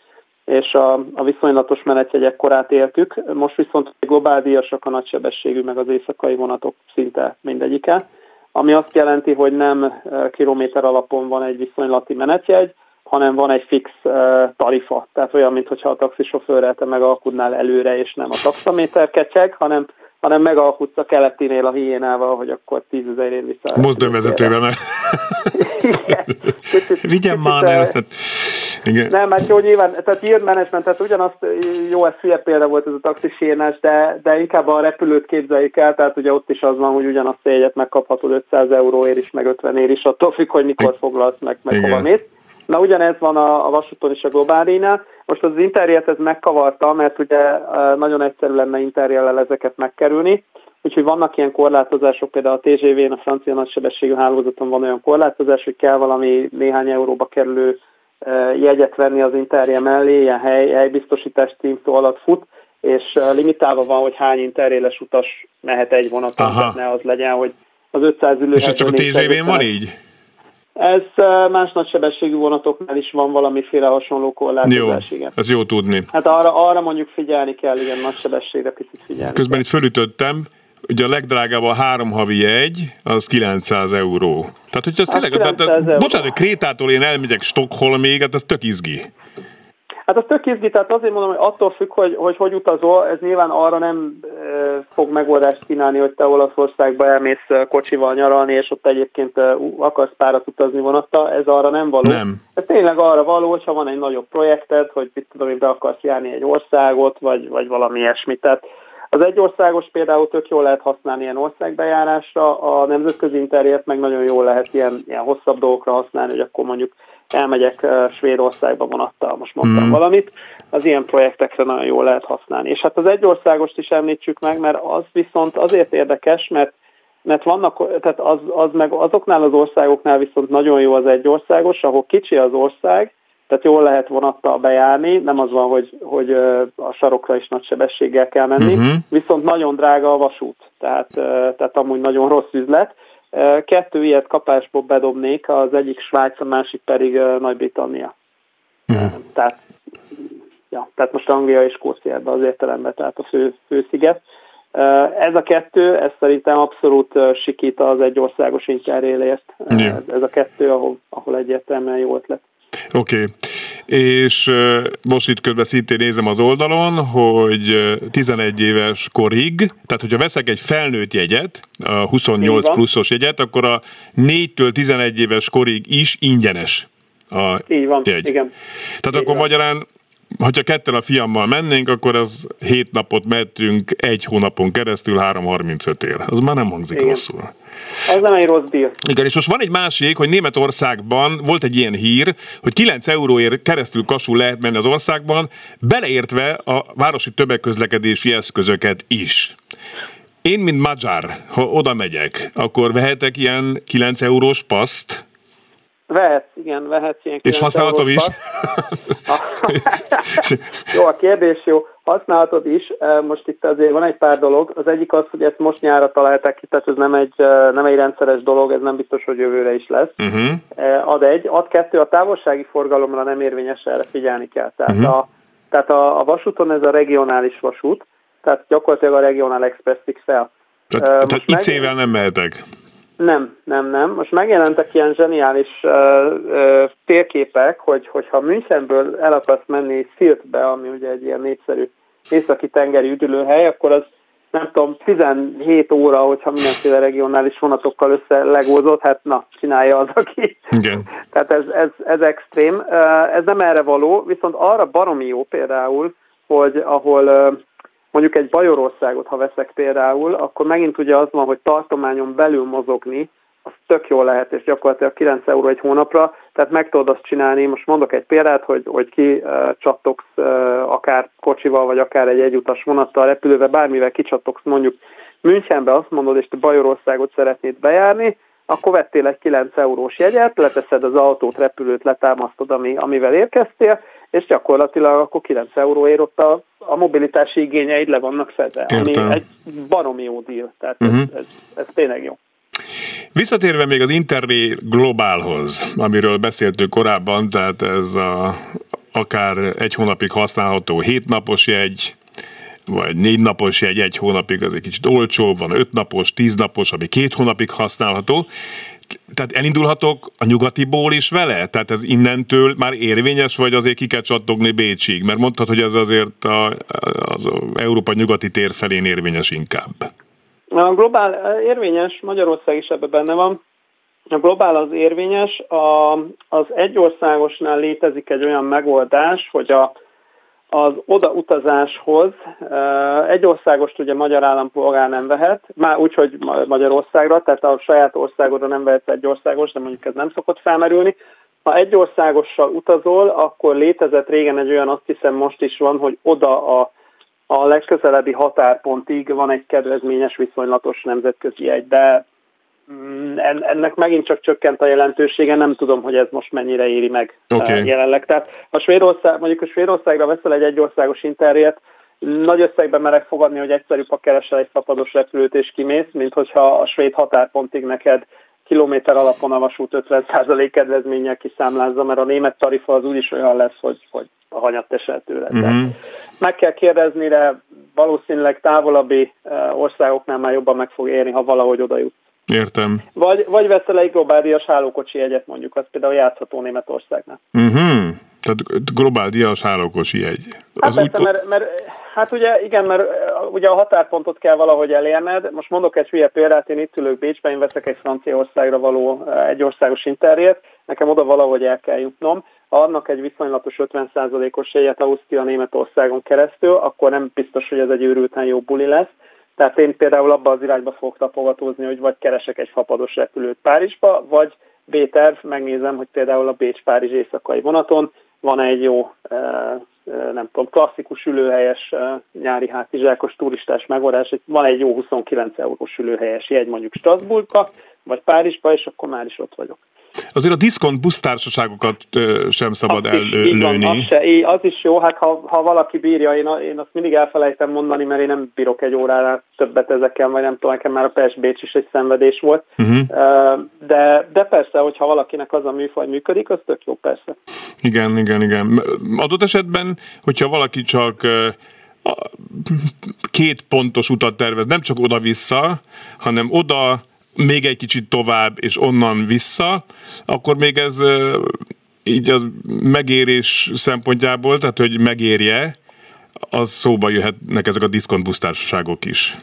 és a, a viszonylatos menetjegyek korát éltük. Most viszont globáldíjasak a nagysebességű, meg az éjszakai vonatok szinte mindegyike, ami azt jelenti, hogy nem e, kilométer alapon van egy viszonylati menetjegy, hanem van egy fix uh, tarifa. Tehát olyan, mintha a taxisofőrrel te megalkudnál előre, és nem a taxaméter kecseg, hanem hanem megalkutsz a keletinél a hiénával, hogy akkor tízezerért vissza. Mozdonyvezetővel. Vigyen már el. Igen. Nem, mert jó, nyilván, tehát yield management, tehát ugyanazt, jó, ez hülye példa volt ez a taxisírnás, de, de inkább a repülőt képzeljük el, tehát ugye ott is az van, hogy ugyanazt a jegyet megkaphatod 500 euróért is, meg 50 ér is, attól függ, hogy mikor foglalsz meg, meg hova mész. Na ugyanez van a, a vasúton is a globálinál. Most az interjet ez megkavarta, mert ugye nagyon egyszerű lenne interjellel ezeket megkerülni. Úgyhogy vannak ilyen korlátozások, például a TGV-n, a francia nagysebességű hálózaton van olyan korlátozás, hogy kell valami néhány euróba kerülő jegyet venni az interje mellé, ilyen hely, helybiztosítás címszó alatt fut, és limitálva van, hogy hány interéles utas mehet egy vonaton, tehát ne az legyen, hogy az 500 ülő. És ez csak a TGV-n van így? Ez más nagysebességű vonatoknál is van valamiféle hasonló korlátozás, jó, igen. Ez jó tudni. Hát arra, arra mondjuk figyelni kell, igen, nagysebességre picit figyelni Közben kell. itt fölütöttem, ugye a legdrágább a három havi egy, az 900 euró. Tehát, hogy az, az tényleg, tehát, bocsánat, hogy Krétától én elmegyek Stockholmig, hát ez tök izgi. Hát az tök izgi, tehát azért mondom, hogy attól függ, hogy hogy, hogy utazol, ez nyilván arra nem e, fog megoldást kínálni, hogy te Olaszországba elmész kocsival nyaralni, és ott egyébként e, akarsz párat utazni vonatta, ez arra nem való. Nem. Ez tényleg arra való, hogyha van egy nagyobb projekted, hogy mit tudom, hogy be akarsz járni egy országot, vagy, vagy valami ilyesmi. Tehát az egy országos például tök jól lehet használni ilyen országbejárásra, a nemzetközi interjet meg nagyon jól lehet ilyen, ilyen hosszabb dolgokra használni, hogy akkor mondjuk elmegyek Svédországba vonattal, most mondtam mm. valamit, az ilyen projektekre nagyon jól lehet használni. És hát az egy országost is említsük meg, mert az viszont azért érdekes, mert mert vannak, tehát az, az meg azoknál az országoknál viszont nagyon jó az egy országos, ahol kicsi az ország, tehát jól lehet vonattal bejárni, nem az van, hogy, hogy a sarokra is nagy sebességgel kell menni, uh-huh. viszont nagyon drága a vasút, tehát, tehát amúgy nagyon rossz üzlet. Kettő ilyet kapásból bedobnék, az egyik Svájc, a másik pedig Nagy-Britannia. Uh-huh. Tehát, ja, tehát most Anglia és Skócia ebben az értelemben, tehát a fő, fősziget. Ez a kettő, ez szerintem abszolút sikít az egy országos interrélért. Yeah. Ez a kettő, ahol, ahol egyértelműen jó ötlet. Oké. Okay. És most itt közben szintén nézem az oldalon, hogy 11 éves korig, tehát hogyha veszek egy felnőtt jegyet, a 28 pluszos jegyet, akkor a 4-től 11 éves korig is ingyenes a Így van, jegy. igen. Tehát Így akkor van. magyarán hogyha ketten a fiammal mennénk, akkor az 7 napot mehetünk egy hónapon keresztül 3.35 ér. Az már nem hangzik Igen. rosszul. Az nem egy rossz díj. Igen, és most van egy másik, hogy Németországban volt egy ilyen hír, hogy 9 euróért keresztül kasul lehet menni az országban, beleértve a városi tömegközlekedési eszközöket is. Én, mint magyar, ha oda megyek, akkor vehetek ilyen 9 eurós paszt, Vehet, igen, vehet ilyen És használhatod is? jó, a kérdés jó. Használhatod is. Most itt azért van egy pár dolog. Az egyik az, hogy ezt most nyára találták ki, tehát ez nem egy, nem egy rendszeres dolog, ez nem biztos, hogy jövőre is lesz. Uh-huh. Ad egy. Ad kettő, a távolsági forgalomra nem érvényes, erre figyelni kell. Tehát, uh-huh. a, tehát a, a vasúton ez a regionális vasút, tehát gyakorlatilag a regionál express fel. Tehát, uh, tehát IC-vel nem mehetek. Nem, nem, nem. Most megjelentek ilyen zseniális uh, uh, térképek, hogy, hogyha Münchenből el akarsz menni Sziltbe, ami ugye egy ilyen népszerű északi tengeri üdülőhely, akkor az nem tudom, 17 óra, hogyha mindenféle regionális vonatokkal összelegózott, hát na, csinálja az, aki. Igen. Tehát ez, ez, ez extrém. Ez nem erre való, viszont arra baromi jó például, hogy ahol mondjuk egy Bajorországot, ha veszek például, akkor megint ugye az van, hogy tartományon belül mozogni, az tök jól lehet, és gyakorlatilag 9 euró egy hónapra, tehát meg tudod azt csinálni, most mondok egy példát, hogy, hogy ki uh, csattogsz uh, akár kocsival, vagy akár egy egyutas vonattal, repülővel, bármivel kicsattogsz mondjuk Münchenbe, azt mondod, és te Bajorországot szeretnéd bejárni, akkor vettél egy 9 eurós jegyet, leteszed az autót, repülőt, letámasztod, ami, amivel érkeztél, és gyakorlatilag akkor 9 euróért ott a, a mobilitási igényeid le vannak fedve, Értem. ami egy baromi jó deal, tehát uh-huh. ez, ez, ez tényleg jó. Visszatérve még az Interrail Globálhoz, amiről beszéltünk korábban, tehát ez a, akár egy hónapig használható hétnapos jegy, vagy négy napos jegy egy hónapig, az egy kicsit olcsó, van öt napos, tíz napos, ami két hónapig használható. Tehát elindulhatok a nyugatiból is vele? Tehát ez innentől már érvényes, vagy azért ki kell csattogni Bécsig? Mert mondtad, hogy ez azért a, az Európa nyugati tér felén érvényes inkább. A globál érvényes, Magyarország is ebben benne van. A globál az érvényes, a, az egyországosnál létezik egy olyan megoldás, hogy a, az odautazáshoz egy országost ugye magyar állampolgár nem vehet, már úgy, hogy Magyarországra, tehát a saját országodra nem vehet egy országos, de mondjuk ez nem szokott felmerülni. Ha egy országossal utazol, akkor létezett régen egy olyan, azt hiszem most is van, hogy oda a, a legközelebbi határpontig van egy kedvezményes viszonylatos nemzetközi egy, de Mm, ennek megint csak csökkent a jelentősége, nem tudom, hogy ez most mennyire éri meg okay. jelenleg. Tehát a Svédország, mondjuk a Svédországra veszel egy egyországos interjét, nagy összegben merek fogadni, hogy egyszerűbb, ha keresel egy szabados repülőt és kimész, mint hogyha a svéd határpontig neked kilométer alapon a vasút 50% kedvezménnyel kiszámlázza, mert a német tarifa az úgyis olyan lesz, hogy, hogy a hanyat esel tőle. Mm-hmm. Meg kell kérdezni, de valószínűleg távolabbi országoknál már jobban meg fog érni, ha valahogy oda jut. Értem. Vagy, vagy veszel egy globális hálókocsi egyet mondjuk, az például játszható Németországnál. Uh-huh. Tehát globál díjas hálókocsi egy. Hát az persze, úgy... mert, mert, hát ugye igen, mert ugye a határpontot kell valahogy elérned. Most mondok egy hülye példát, én itt ülök Bécsben, én veszek egy Franciaországra való egy országos interjét, nekem oda valahogy el kell jutnom. Ha annak egy viszonylatos 50%-os jegyet Ausztria Németországon keresztül, akkor nem biztos, hogy ez egy őrülten jó buli lesz tehát én például abba az irányba fogok tapogatózni, hogy vagy keresek egy fapados repülőt Párizsba, vagy B-terv, megnézem, hogy például a Bécs-Párizs éjszakai vonaton van egy jó, nem tudom, klasszikus ülőhelyes nyári hátizsákos turistás megoldás, van egy jó 29 eurós ülőhelyes jegy mondjuk Strasbourgba, vagy Párizsba, és akkor már is ott vagyok. Azért a diszkont busztársaságokat sem szabad ellőni. Az, se, az is jó, hát ha, ha valaki bírja, én, én azt mindig elfelejtem mondani, mert én nem bírok egy órára többet ezeken, vagy nem tudom, nekem már a Pest-Bécs is egy szenvedés volt. Uh-huh. De, de persze, hogyha valakinek az a műfaj működik, az tök jó, persze. Igen, igen, igen. Adott esetben, hogyha valaki csak két pontos utat tervez, nem csak oda-vissza, hanem oda még egy kicsit tovább, és onnan vissza, akkor még ez így az megérés szempontjából, tehát hogy megérje, az szóba jöhetnek ezek a diszkontbusztársaságok is.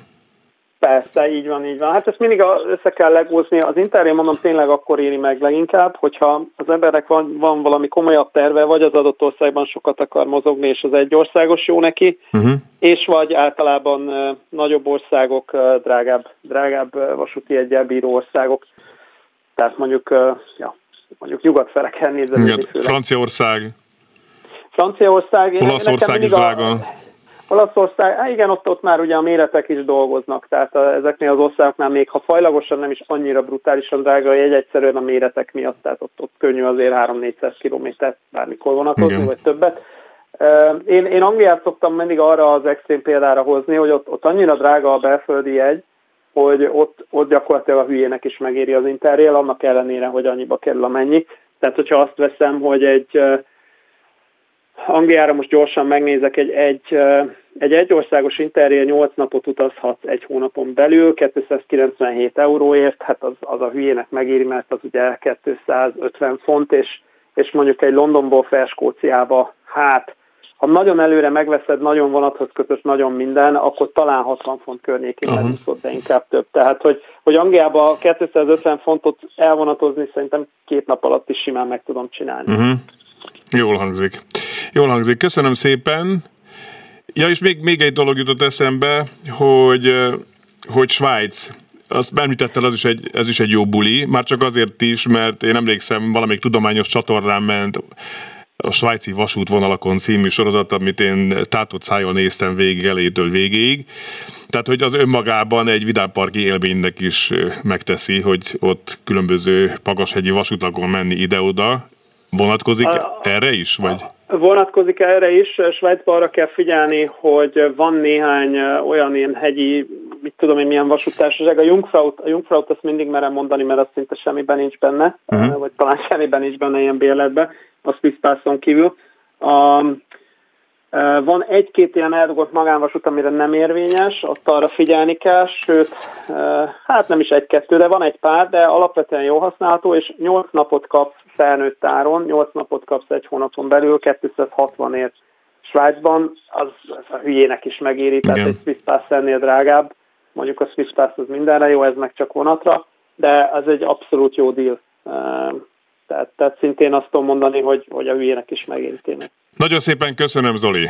Persze, így van, így van. Hát ezt mindig össze kell legúzni. Az interjú mondom tényleg akkor éri meg leginkább, hogyha az emberek van, van valami komolyabb terve, vagy az adott országban sokat akar mozogni, és az egy országos jó neki, uh-huh. és vagy általában nagyobb országok, drágább, drágább vasúti egyel bíró országok. Tehát mondjuk, ja, mondjuk nyugat fele kell nézni. Franciaország. Franciaország. Olaszország is drága. A, Olaszország, hát igen, ott, ott már ugye a méretek is dolgoznak, tehát a, ezeknél az országoknál még ha fajlagosan nem is annyira brutálisan drága a jegy, egyszerűen a méretek miatt, tehát ott, ott könnyű azért 3-400 kilométert bármikor vonatozni, igen. vagy többet. Én, én Angliát szoktam mindig arra az extrém példára hozni, hogy ott, ott annyira drága a belföldi jegy, hogy ott, ott gyakorlatilag a hülyének is megéri az interrail, annak ellenére, hogy annyiba kerül a mennyi. Tehát, hogyha azt veszem, hogy egy Angliára most gyorsan megnézek, egy, egy, egy egyországos interrail 8 napot utazhat egy hónapon belül, 297 euróért, hát az, az a hülyének megéri, mert az ugye 250 font, és, és mondjuk egy Londonból fel Skóciába, hát ha nagyon előre megveszed, nagyon vonathoz kötött, nagyon minden, akkor talán 60 font környékén uh-huh. lesz, de inkább több. Tehát, hogy, hogy Angliába 250 fontot elvonatozni szerintem két nap alatt is simán meg tudom csinálni. Uh-huh. Jól hangzik. Jól hangzik. Köszönöm szépen. Ja, és még, még egy dolog jutott eszembe, hogy, hogy Svájc, azt említettel, az is egy, ez is egy jó buli, már csak azért is, mert én emlékszem, valamelyik tudományos csatornán ment a svájci vasútvonalakon című sorozat, amit én tátott szájon néztem végig, elétől végéig. Tehát, hogy az önmagában egy vidámparki élménynek is megteszi, hogy ott különböző pagashegyi vasutakon menni ide-oda. Vonatkozik a, erre is? Vagy? Vonatkozik erre is, Svájcban arra kell figyelni, hogy van néhány olyan ilyen hegyi, mit tudom én milyen vasútársaság, a Jungfraut, a Jungfraut azt mindig merem mondani, mert az szinte semmiben nincs benne, uh-huh. vagy talán semmiben nincs benne ilyen bérletben, a Swisspasson kívül. A, van egy-két ilyen eldugott magánvasút, amire nem érvényes, ott arra figyelni kell, sőt, hát nem is egy-kettő, de van egy pár, de alapvetően jó használható, és 8 napot kap felnőtt áron, 8 napot kapsz egy hónapon belül, 260 ért Svájcban, az, az a hülyének is megéri, tehát Igen. egy Swiss Pass ennél drágább, mondjuk a Swiss Pass az mindenre jó, ez meg csak vonatra. de az egy abszolút jó deal. Tehát, tehát szintén azt tudom mondani, hogy, hogy a hülyének is megérintének. Nagyon szépen köszönöm, Zoli!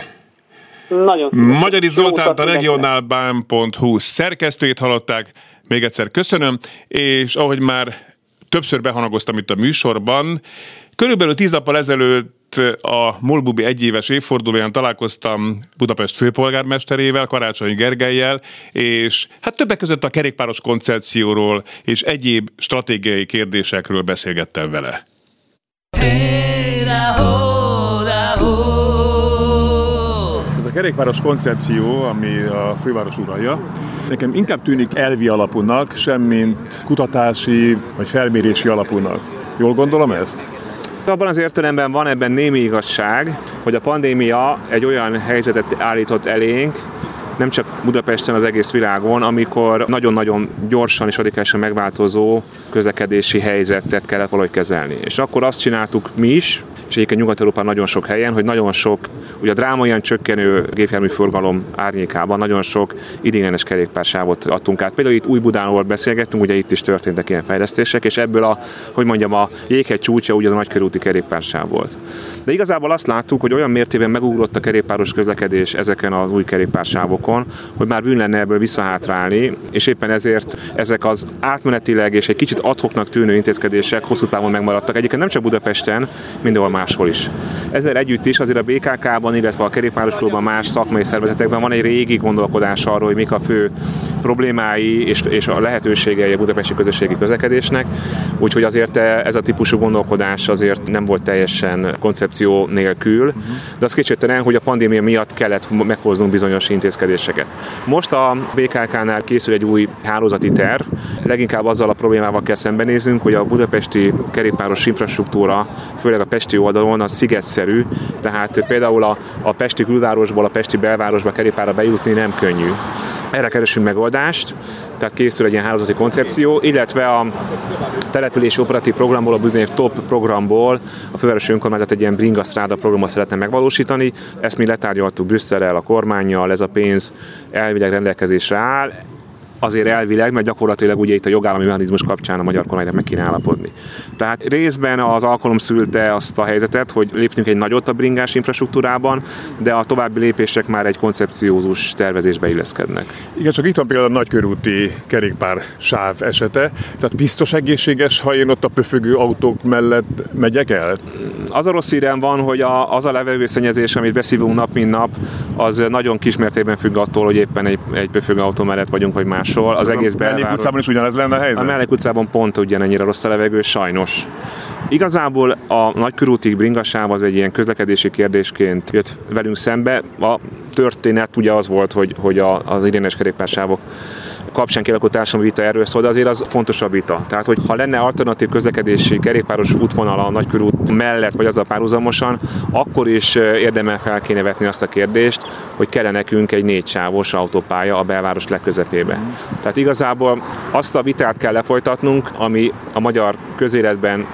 Nagyon Magyari Zoltánt a regionálbán.hu szerkesztőjét hallották. Még egyszer köszönöm, és ahogy már többször behanagoztam itt a műsorban, körülbelül tíz nappal ezelőtt a Molbubi egyéves évfordulóján találkoztam Budapest főpolgármesterével, Karácsonyi Gergelyel, és hát többek között a kerékpáros koncepcióról és egyéb stratégiai kérdésekről beszélgettem vele. Ez a kerékpáros koncepció, ami a főváros uralja, nekem inkább tűnik elvi alapúnak, semmint kutatási vagy felmérési alapúnak. Jól gondolom ezt? Abban az értelemben van ebben némi igazság, hogy a pandémia egy olyan helyzetet állított elénk, nem csak Budapesten, az egész világon, amikor nagyon-nagyon gyorsan és radikálisan megváltozó közlekedési helyzetet kellett valahogy kezelni. És akkor azt csináltuk mi is, és egyébként Nyugat-Európán nagyon sok helyen, hogy nagyon sok, ugye a drámaian csökkenő gépjármű forgalom árnyékában nagyon sok idénylenes kerékpársávot adtunk át. Például itt új Budánról beszélgettünk, ugye itt is történtek ilyen fejlesztések, és ebből a, hogy mondjam, a jéghegy csúcsa ugye a nagykörúti kerékpársáv volt. De igazából azt láttuk, hogy olyan mértében megugrott a kerékpáros közlekedés ezeken az új kerékpársávokon, hogy már bűn lenne ebből visszahátrálni, és éppen ezért ezek az átmenetileg és egy kicsit adhoknak tűnő intézkedések hosszú távon megmaradtak. Egyébként nem csak Budapesten, mindenhol máshol is. Ezzel együtt is azért a BKK-ban, illetve a kerékpáros klubban, más szakmai szervezetekben van egy régi gondolkodás arról, hogy mik a fő problémái és, és a lehetőségei a budapesti közösségi közlekedésnek, úgyhogy azért ez a típusú gondolkodás azért nem volt teljesen koncepció nélkül, de az kétségtelen, hogy a pandémia miatt kellett meghoznunk bizonyos intézkedéseket. Most a BKK-nál készül egy új hálózati terv, leginkább azzal a problémával kell szembenéznünk, hogy a budapesti kerékpáros infrastruktúra, főleg a pesti oldalon az szigetszerű, tehát például a, a pesti külvárosból a pesti belvárosba kerékpára bejutni nem könnyű. Erre keresünk megoldást, tehát készül egy ilyen hálózati koncepció, illetve a települési operatív programból, a bizonyos top programból a fővárosi önkormányzat egy ilyen Bringa Strada programot szeretne megvalósítani. Ezt mi letárgyaltuk Brüsszelel, a kormányjal, ez a pénz elvileg rendelkezésre áll azért elvileg, mert gyakorlatilag ugye itt a jogállami mechanizmus kapcsán a magyar kormánynak meg kéne állapodni. Tehát részben az alkalom szülte azt a helyzetet, hogy léptünk egy nagyot a bringás infrastruktúrában, de a további lépések már egy koncepciózus tervezésbe illeszkednek. Igen, csak itt van például a nagykörúti kerékpár sáv esete, tehát biztos egészséges, ha én ott a pöfögő autók mellett megyek el? Az a rossz hírem van, hogy a, az a levegőszennyezés, amit beszívunk nap, mint nap, az nagyon kismértékben függ attól, hogy éppen egy, egy pöfögő autó mellett vagyunk, vagy más máshol. Az egész belváros. Mellék utcában is ugyanez lenne a helyzet? A Mellék utcában pont ugyanennyire rossz a levegő, sajnos. Igazából a nagykörútig bringasáv az egy ilyen közlekedési kérdésként jött velünk szembe. A történet ugye az volt, hogy, hogy a, az idénes kerékpársávok kapcsán kialakult társadalmi vita erről szól, de azért az fontosabb vita. Tehát, hogy ha lenne alternatív közlekedési kerékpáros útvonal a nagykörút mellett, vagy az a párhuzamosan, akkor is érdemel fel kéne vetni azt a kérdést, hogy kell nekünk egy négy sávos autópálya a belváros legközepébe. Tehát igazából azt a vitát kell lefolytatnunk, ami a magyar közéletben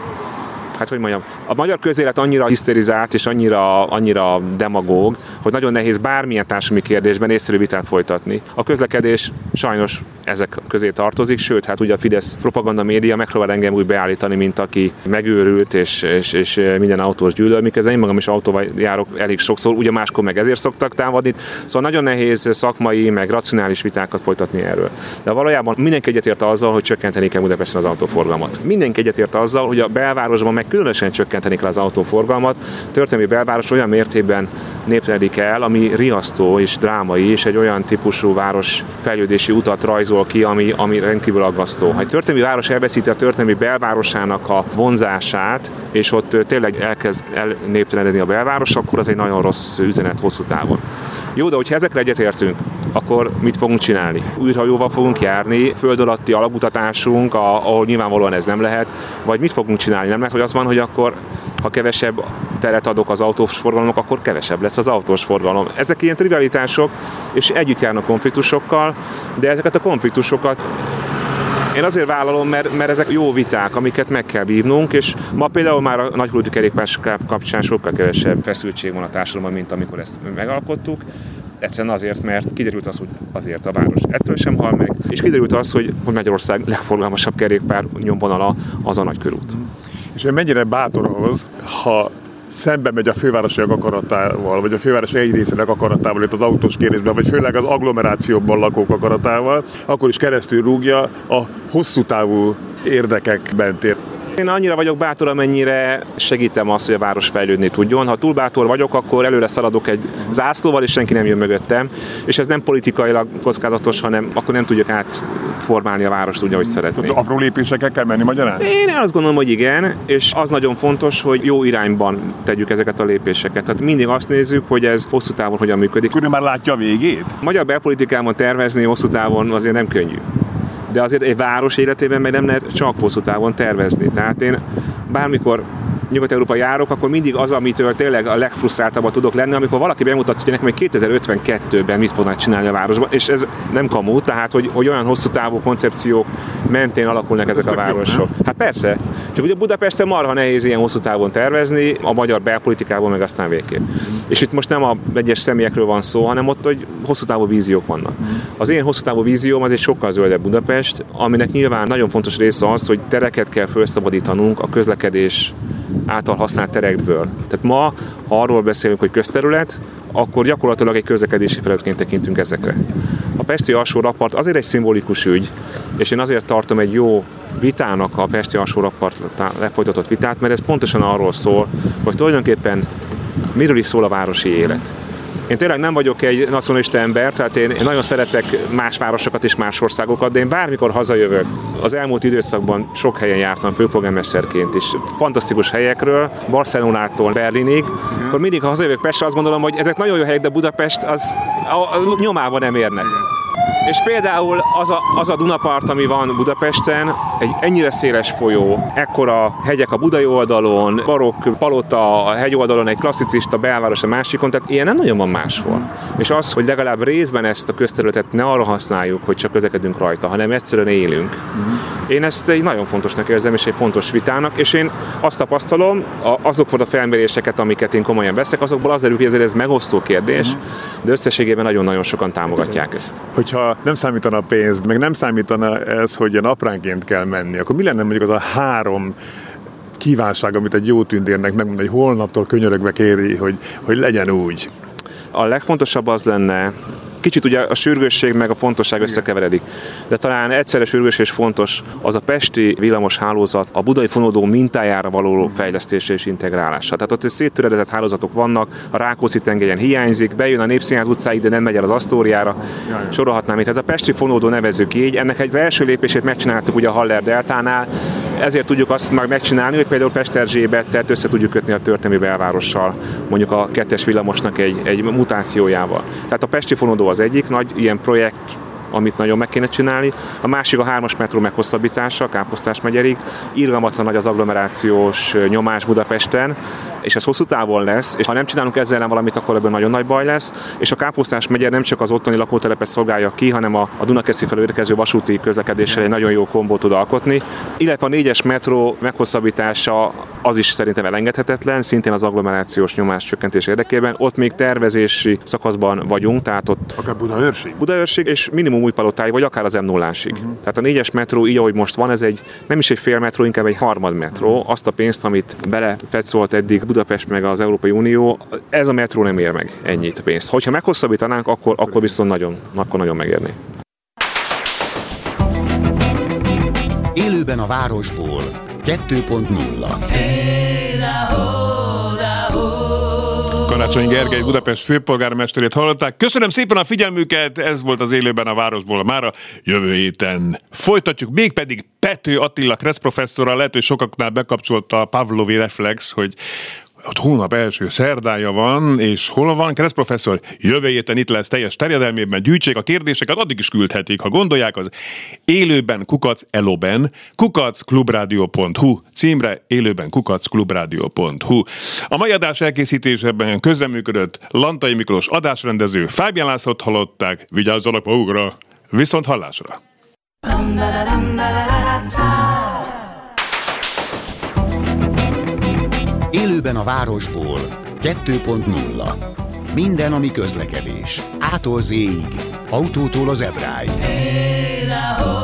hát hogy mondjam, a magyar közélet annyira hiszterizált és annyira, annyira demagóg, hogy nagyon nehéz bármilyen társadalmi kérdésben észszerű vitát folytatni. A közlekedés sajnos ezek közé tartozik, sőt, hát ugye a Fidesz propaganda média megpróbál engem úgy beállítani, mint aki megőrült és, és, és minden autós gyűlöl, miközben én magam is autóval járok elég sokszor, ugye máskor meg ezért szoktak támadni. Szóval nagyon nehéz szakmai, meg racionális vitákat folytatni erről. De valójában mindenki egyetért azzal, hogy csökkenteni kell Budapesten az autóforgalmat. Mindenki egyetért azzal, hogy a belvárosban meg különösen csökkenteni kell az autóforgalmat. A történelmi belváros olyan mértékben népledik el, ami riasztó és drámai, és egy olyan típusú város fejlődési utat rajzol ki, ami, ami rendkívül aggasztó. Ha egy történelmi város elveszíti a történelmi belvárosának a vonzását, és ott tényleg elkezd elnéptelenedni a belváros, akkor az egy nagyon rossz üzenet hosszú távon. Jó, de hogyha ezekre egyetértünk, akkor mit fogunk csinálni? Újrahajóval fogunk járni, föld alatti alakutatásunk, ahol nyilvánvalóan ez nem lehet, vagy mit fogunk csinálni? Nem lehet, hogy az van, hogy akkor ha kevesebb teret adok az autós forgalomnak, akkor kevesebb lesz az autós forgalom. Ezek ilyen trivialitások, és együtt járnak konfliktusokkal, de ezeket a konfliktusokat én azért vállalom, mert, mert ezek jó viták, amiket meg kell vívnunk, és ma például már a nagykörúti kerékpás kapcsán sokkal kevesebb feszültség van a társadalomban, mint amikor ezt megalkottuk Egyszerűen azért, mert kiderült az, hogy azért a város ettől sem hal meg, és kiderült az, hogy Magyarország legforgalmasabb kerékpár nyomvonala az a nagykörút. És mennyire bátor ahhoz, ha szembe megy a fővárosiak akaratával, vagy a főváros egy részének akaratával itt az autós kérdésben, vagy főleg az agglomerációban lakók akaratával, akkor is keresztül rúgja a hosszú távú érdekek mentét. Én annyira vagyok bátor, amennyire segítem azt, hogy a város fejlődni tudjon. Ha túl bátor vagyok, akkor előre szaladok egy zászlóval, és senki nem jön mögöttem. És ez nem politikailag kockázatos, hanem akkor nem tudjuk átformálni a várost úgy, ahogy szeretnénk. Apró lépésekkel kell menni magyarán? Én azt gondolom, hogy igen, és az nagyon fontos, hogy jó irányban tegyük ezeket a lépéseket. Tehát mindig azt nézzük, hogy ez hosszú távon hogyan működik. Akkor már látja a végét? Magyar belpolitikában tervezni hosszú távon azért nem könnyű de azért egy város életében meg nem lehet csak hosszú távon tervezni. Tehát én bármikor Nyugat-Európa járok, akkor mindig az, amitől tényleg a legfrusztráltabb tudok lenni, amikor valaki bemutatja, hogy nekem még 2052-ben mit fognak csinálni a városban, és ez nem kamu, tehát hogy, hogy olyan hosszú távú koncepciók mentén alakulnak ezek a városok. Hát persze, csak ugye Budapesten marha nehéz ilyen hosszú távon tervezni, a magyar belpolitikában meg aztán végképp. És itt most nem a egyes személyekről van szó, hanem ott, hogy hosszú távú víziók vannak. Az én hosszú távú vízióm az egy sokkal zöldebb Budapest, aminek nyilván nagyon fontos része az, hogy tereket kell felszabadítanunk a közlekedés által használt terekből. Tehát ma, ha arról beszélünk, hogy közterület, akkor gyakorlatilag egy közlekedési felületként tekintünk ezekre. A Pesti alsó rakpart azért egy szimbolikus ügy, és én azért tartom egy jó vitának a Pesti alsó rakpart lefolytatott vitát, mert ez pontosan arról szól, hogy tulajdonképpen miről is szól a városi élet. Én tényleg nem vagyok egy nacionalista ember, tehát én, nagyon szeretek más városokat és más országokat, de én bármikor hazajövök. Az elmúlt időszakban sok helyen jártam főpolgármesterként is, fantasztikus helyekről, Barcelonától Berlinig, akkor mindig, ha hazajövök Pestre, azt gondolom, hogy ezek nagyon jó helyek, de Budapest az a, a nyomában nem érnek. És például az a, az a Dunapart, ami van Budapesten, egy ennyire széles folyó, ekkora hegyek a budai oldalon, barokk palota a hegy oldalon, egy klasszicista belváros a másikon, tehát ilyen nem nagyon van máshol. És az, hogy legalább részben ezt a közterületet ne arra használjuk, hogy csak közlekedünk rajta, hanem egyszerűen élünk. Én ezt egy nagyon fontosnak érzem, és egy fontos vitának, és én azt tapasztalom, azokból a felméréseket, amiket én komolyan veszek, azokból az derül, hogy ez megosztó kérdés, de összességében nagyon-nagyon sokan támogatják ezt. Hogyha nem számítana a pénz, meg nem számítana ez, hogy a napránként kell menni, akkor mi lenne mondjuk az a három kívánság, amit egy jó tündérnek megmond, hogy holnaptól könyörögve kéri, hogy, hogy legyen úgy? A legfontosabb az lenne, Kicsit ugye a sürgősség meg a fontosság összekeveredik. De talán egyszerre sürgős és fontos az a pesti villamos hálózat a budai fonódó mintájára való fejlesztése és integrálása. Tehát ott széttöredezett hálózatok vannak, a Rákóczi tengelyen hiányzik, bejön a Népszínház utcáig, de nem megy el az Asztóriára. Sorolhatnám itt. Ez a pesti fonódó nevezük így. Ennek egy első lépését megcsináltuk ugye a Haller Deltánál, ezért tudjuk azt meg megcsinálni, hogy például Pesterzsébet össze tudjuk kötni a történelmi belvárossal, mondjuk a kettes villamosnak egy, egy mutációjával. Tehát a Pesti fonódó az egyik nagy ilyen projekt, amit nagyon meg kéne csinálni. A másik a hármas metró meghosszabbítása, Káposztás megyerig. Irgalmatlan nagy az agglomerációs nyomás Budapesten, és ez hosszú távon lesz, és ha nem csinálunk ezzel ellen valamit, akkor ebből nagyon nagy baj lesz. És a Káposztás megye nem csak az ottani lakótelepet szolgálja ki, hanem a, a Dunakeszi felől érkező vasúti közlekedéssel egy nagyon jó kombót tud alkotni. Illetve a négyes metró meghosszabbítása az is szerintem elengedhetetlen, szintén az agglomerációs nyomás csökkentés érdekében. Ott még tervezési szakaszban vagyunk, tehát ott... Akár Budaörség? Budaörség, és minimum új palotáig, vagy akár az m 0 uh-huh. Tehát a négyes metró, így ahogy most van, ez egy nem is egy fél metró, inkább egy harmad metró. Azt a pénzt, amit belefetszolt eddig Budapest meg az Európai Unió, ez a metró nem ér meg ennyit pénzt. Hogyha meghosszabbítanánk, akkor, akkor viszont nagyon, akkor nagyon megérné. Élőben a városból 2.0 Karácsony Gergely Budapest főpolgármesterét hallották. Köszönöm szépen a figyelmüket, ez volt az élőben a városból mára. Jövő héten folytatjuk, mégpedig Pető Attila Kressz professzorral, lehet, hogy sokaknál bekapcsolta a Pavlovi reflex, hogy ott hónap első szerdája van, és hol van? Kereszt professzor, jövő héten itt lesz teljes terjedelmében, gyűjtsék a kérdéseket, addig is küldhetik, ha gondolják, az élőben kukac eloben, kukacclubradio.hu címre, élőben kukacclubradio.hu. A mai adás elkészítésében közreműködött Lantai Miklós adásrendező, Fábián Lászlót hallották, vigyázzanak magukra, viszont hallásra! Élőben a városból 2.0 Minden, ami közlekedés. Ától autótól az ebráig. Hey,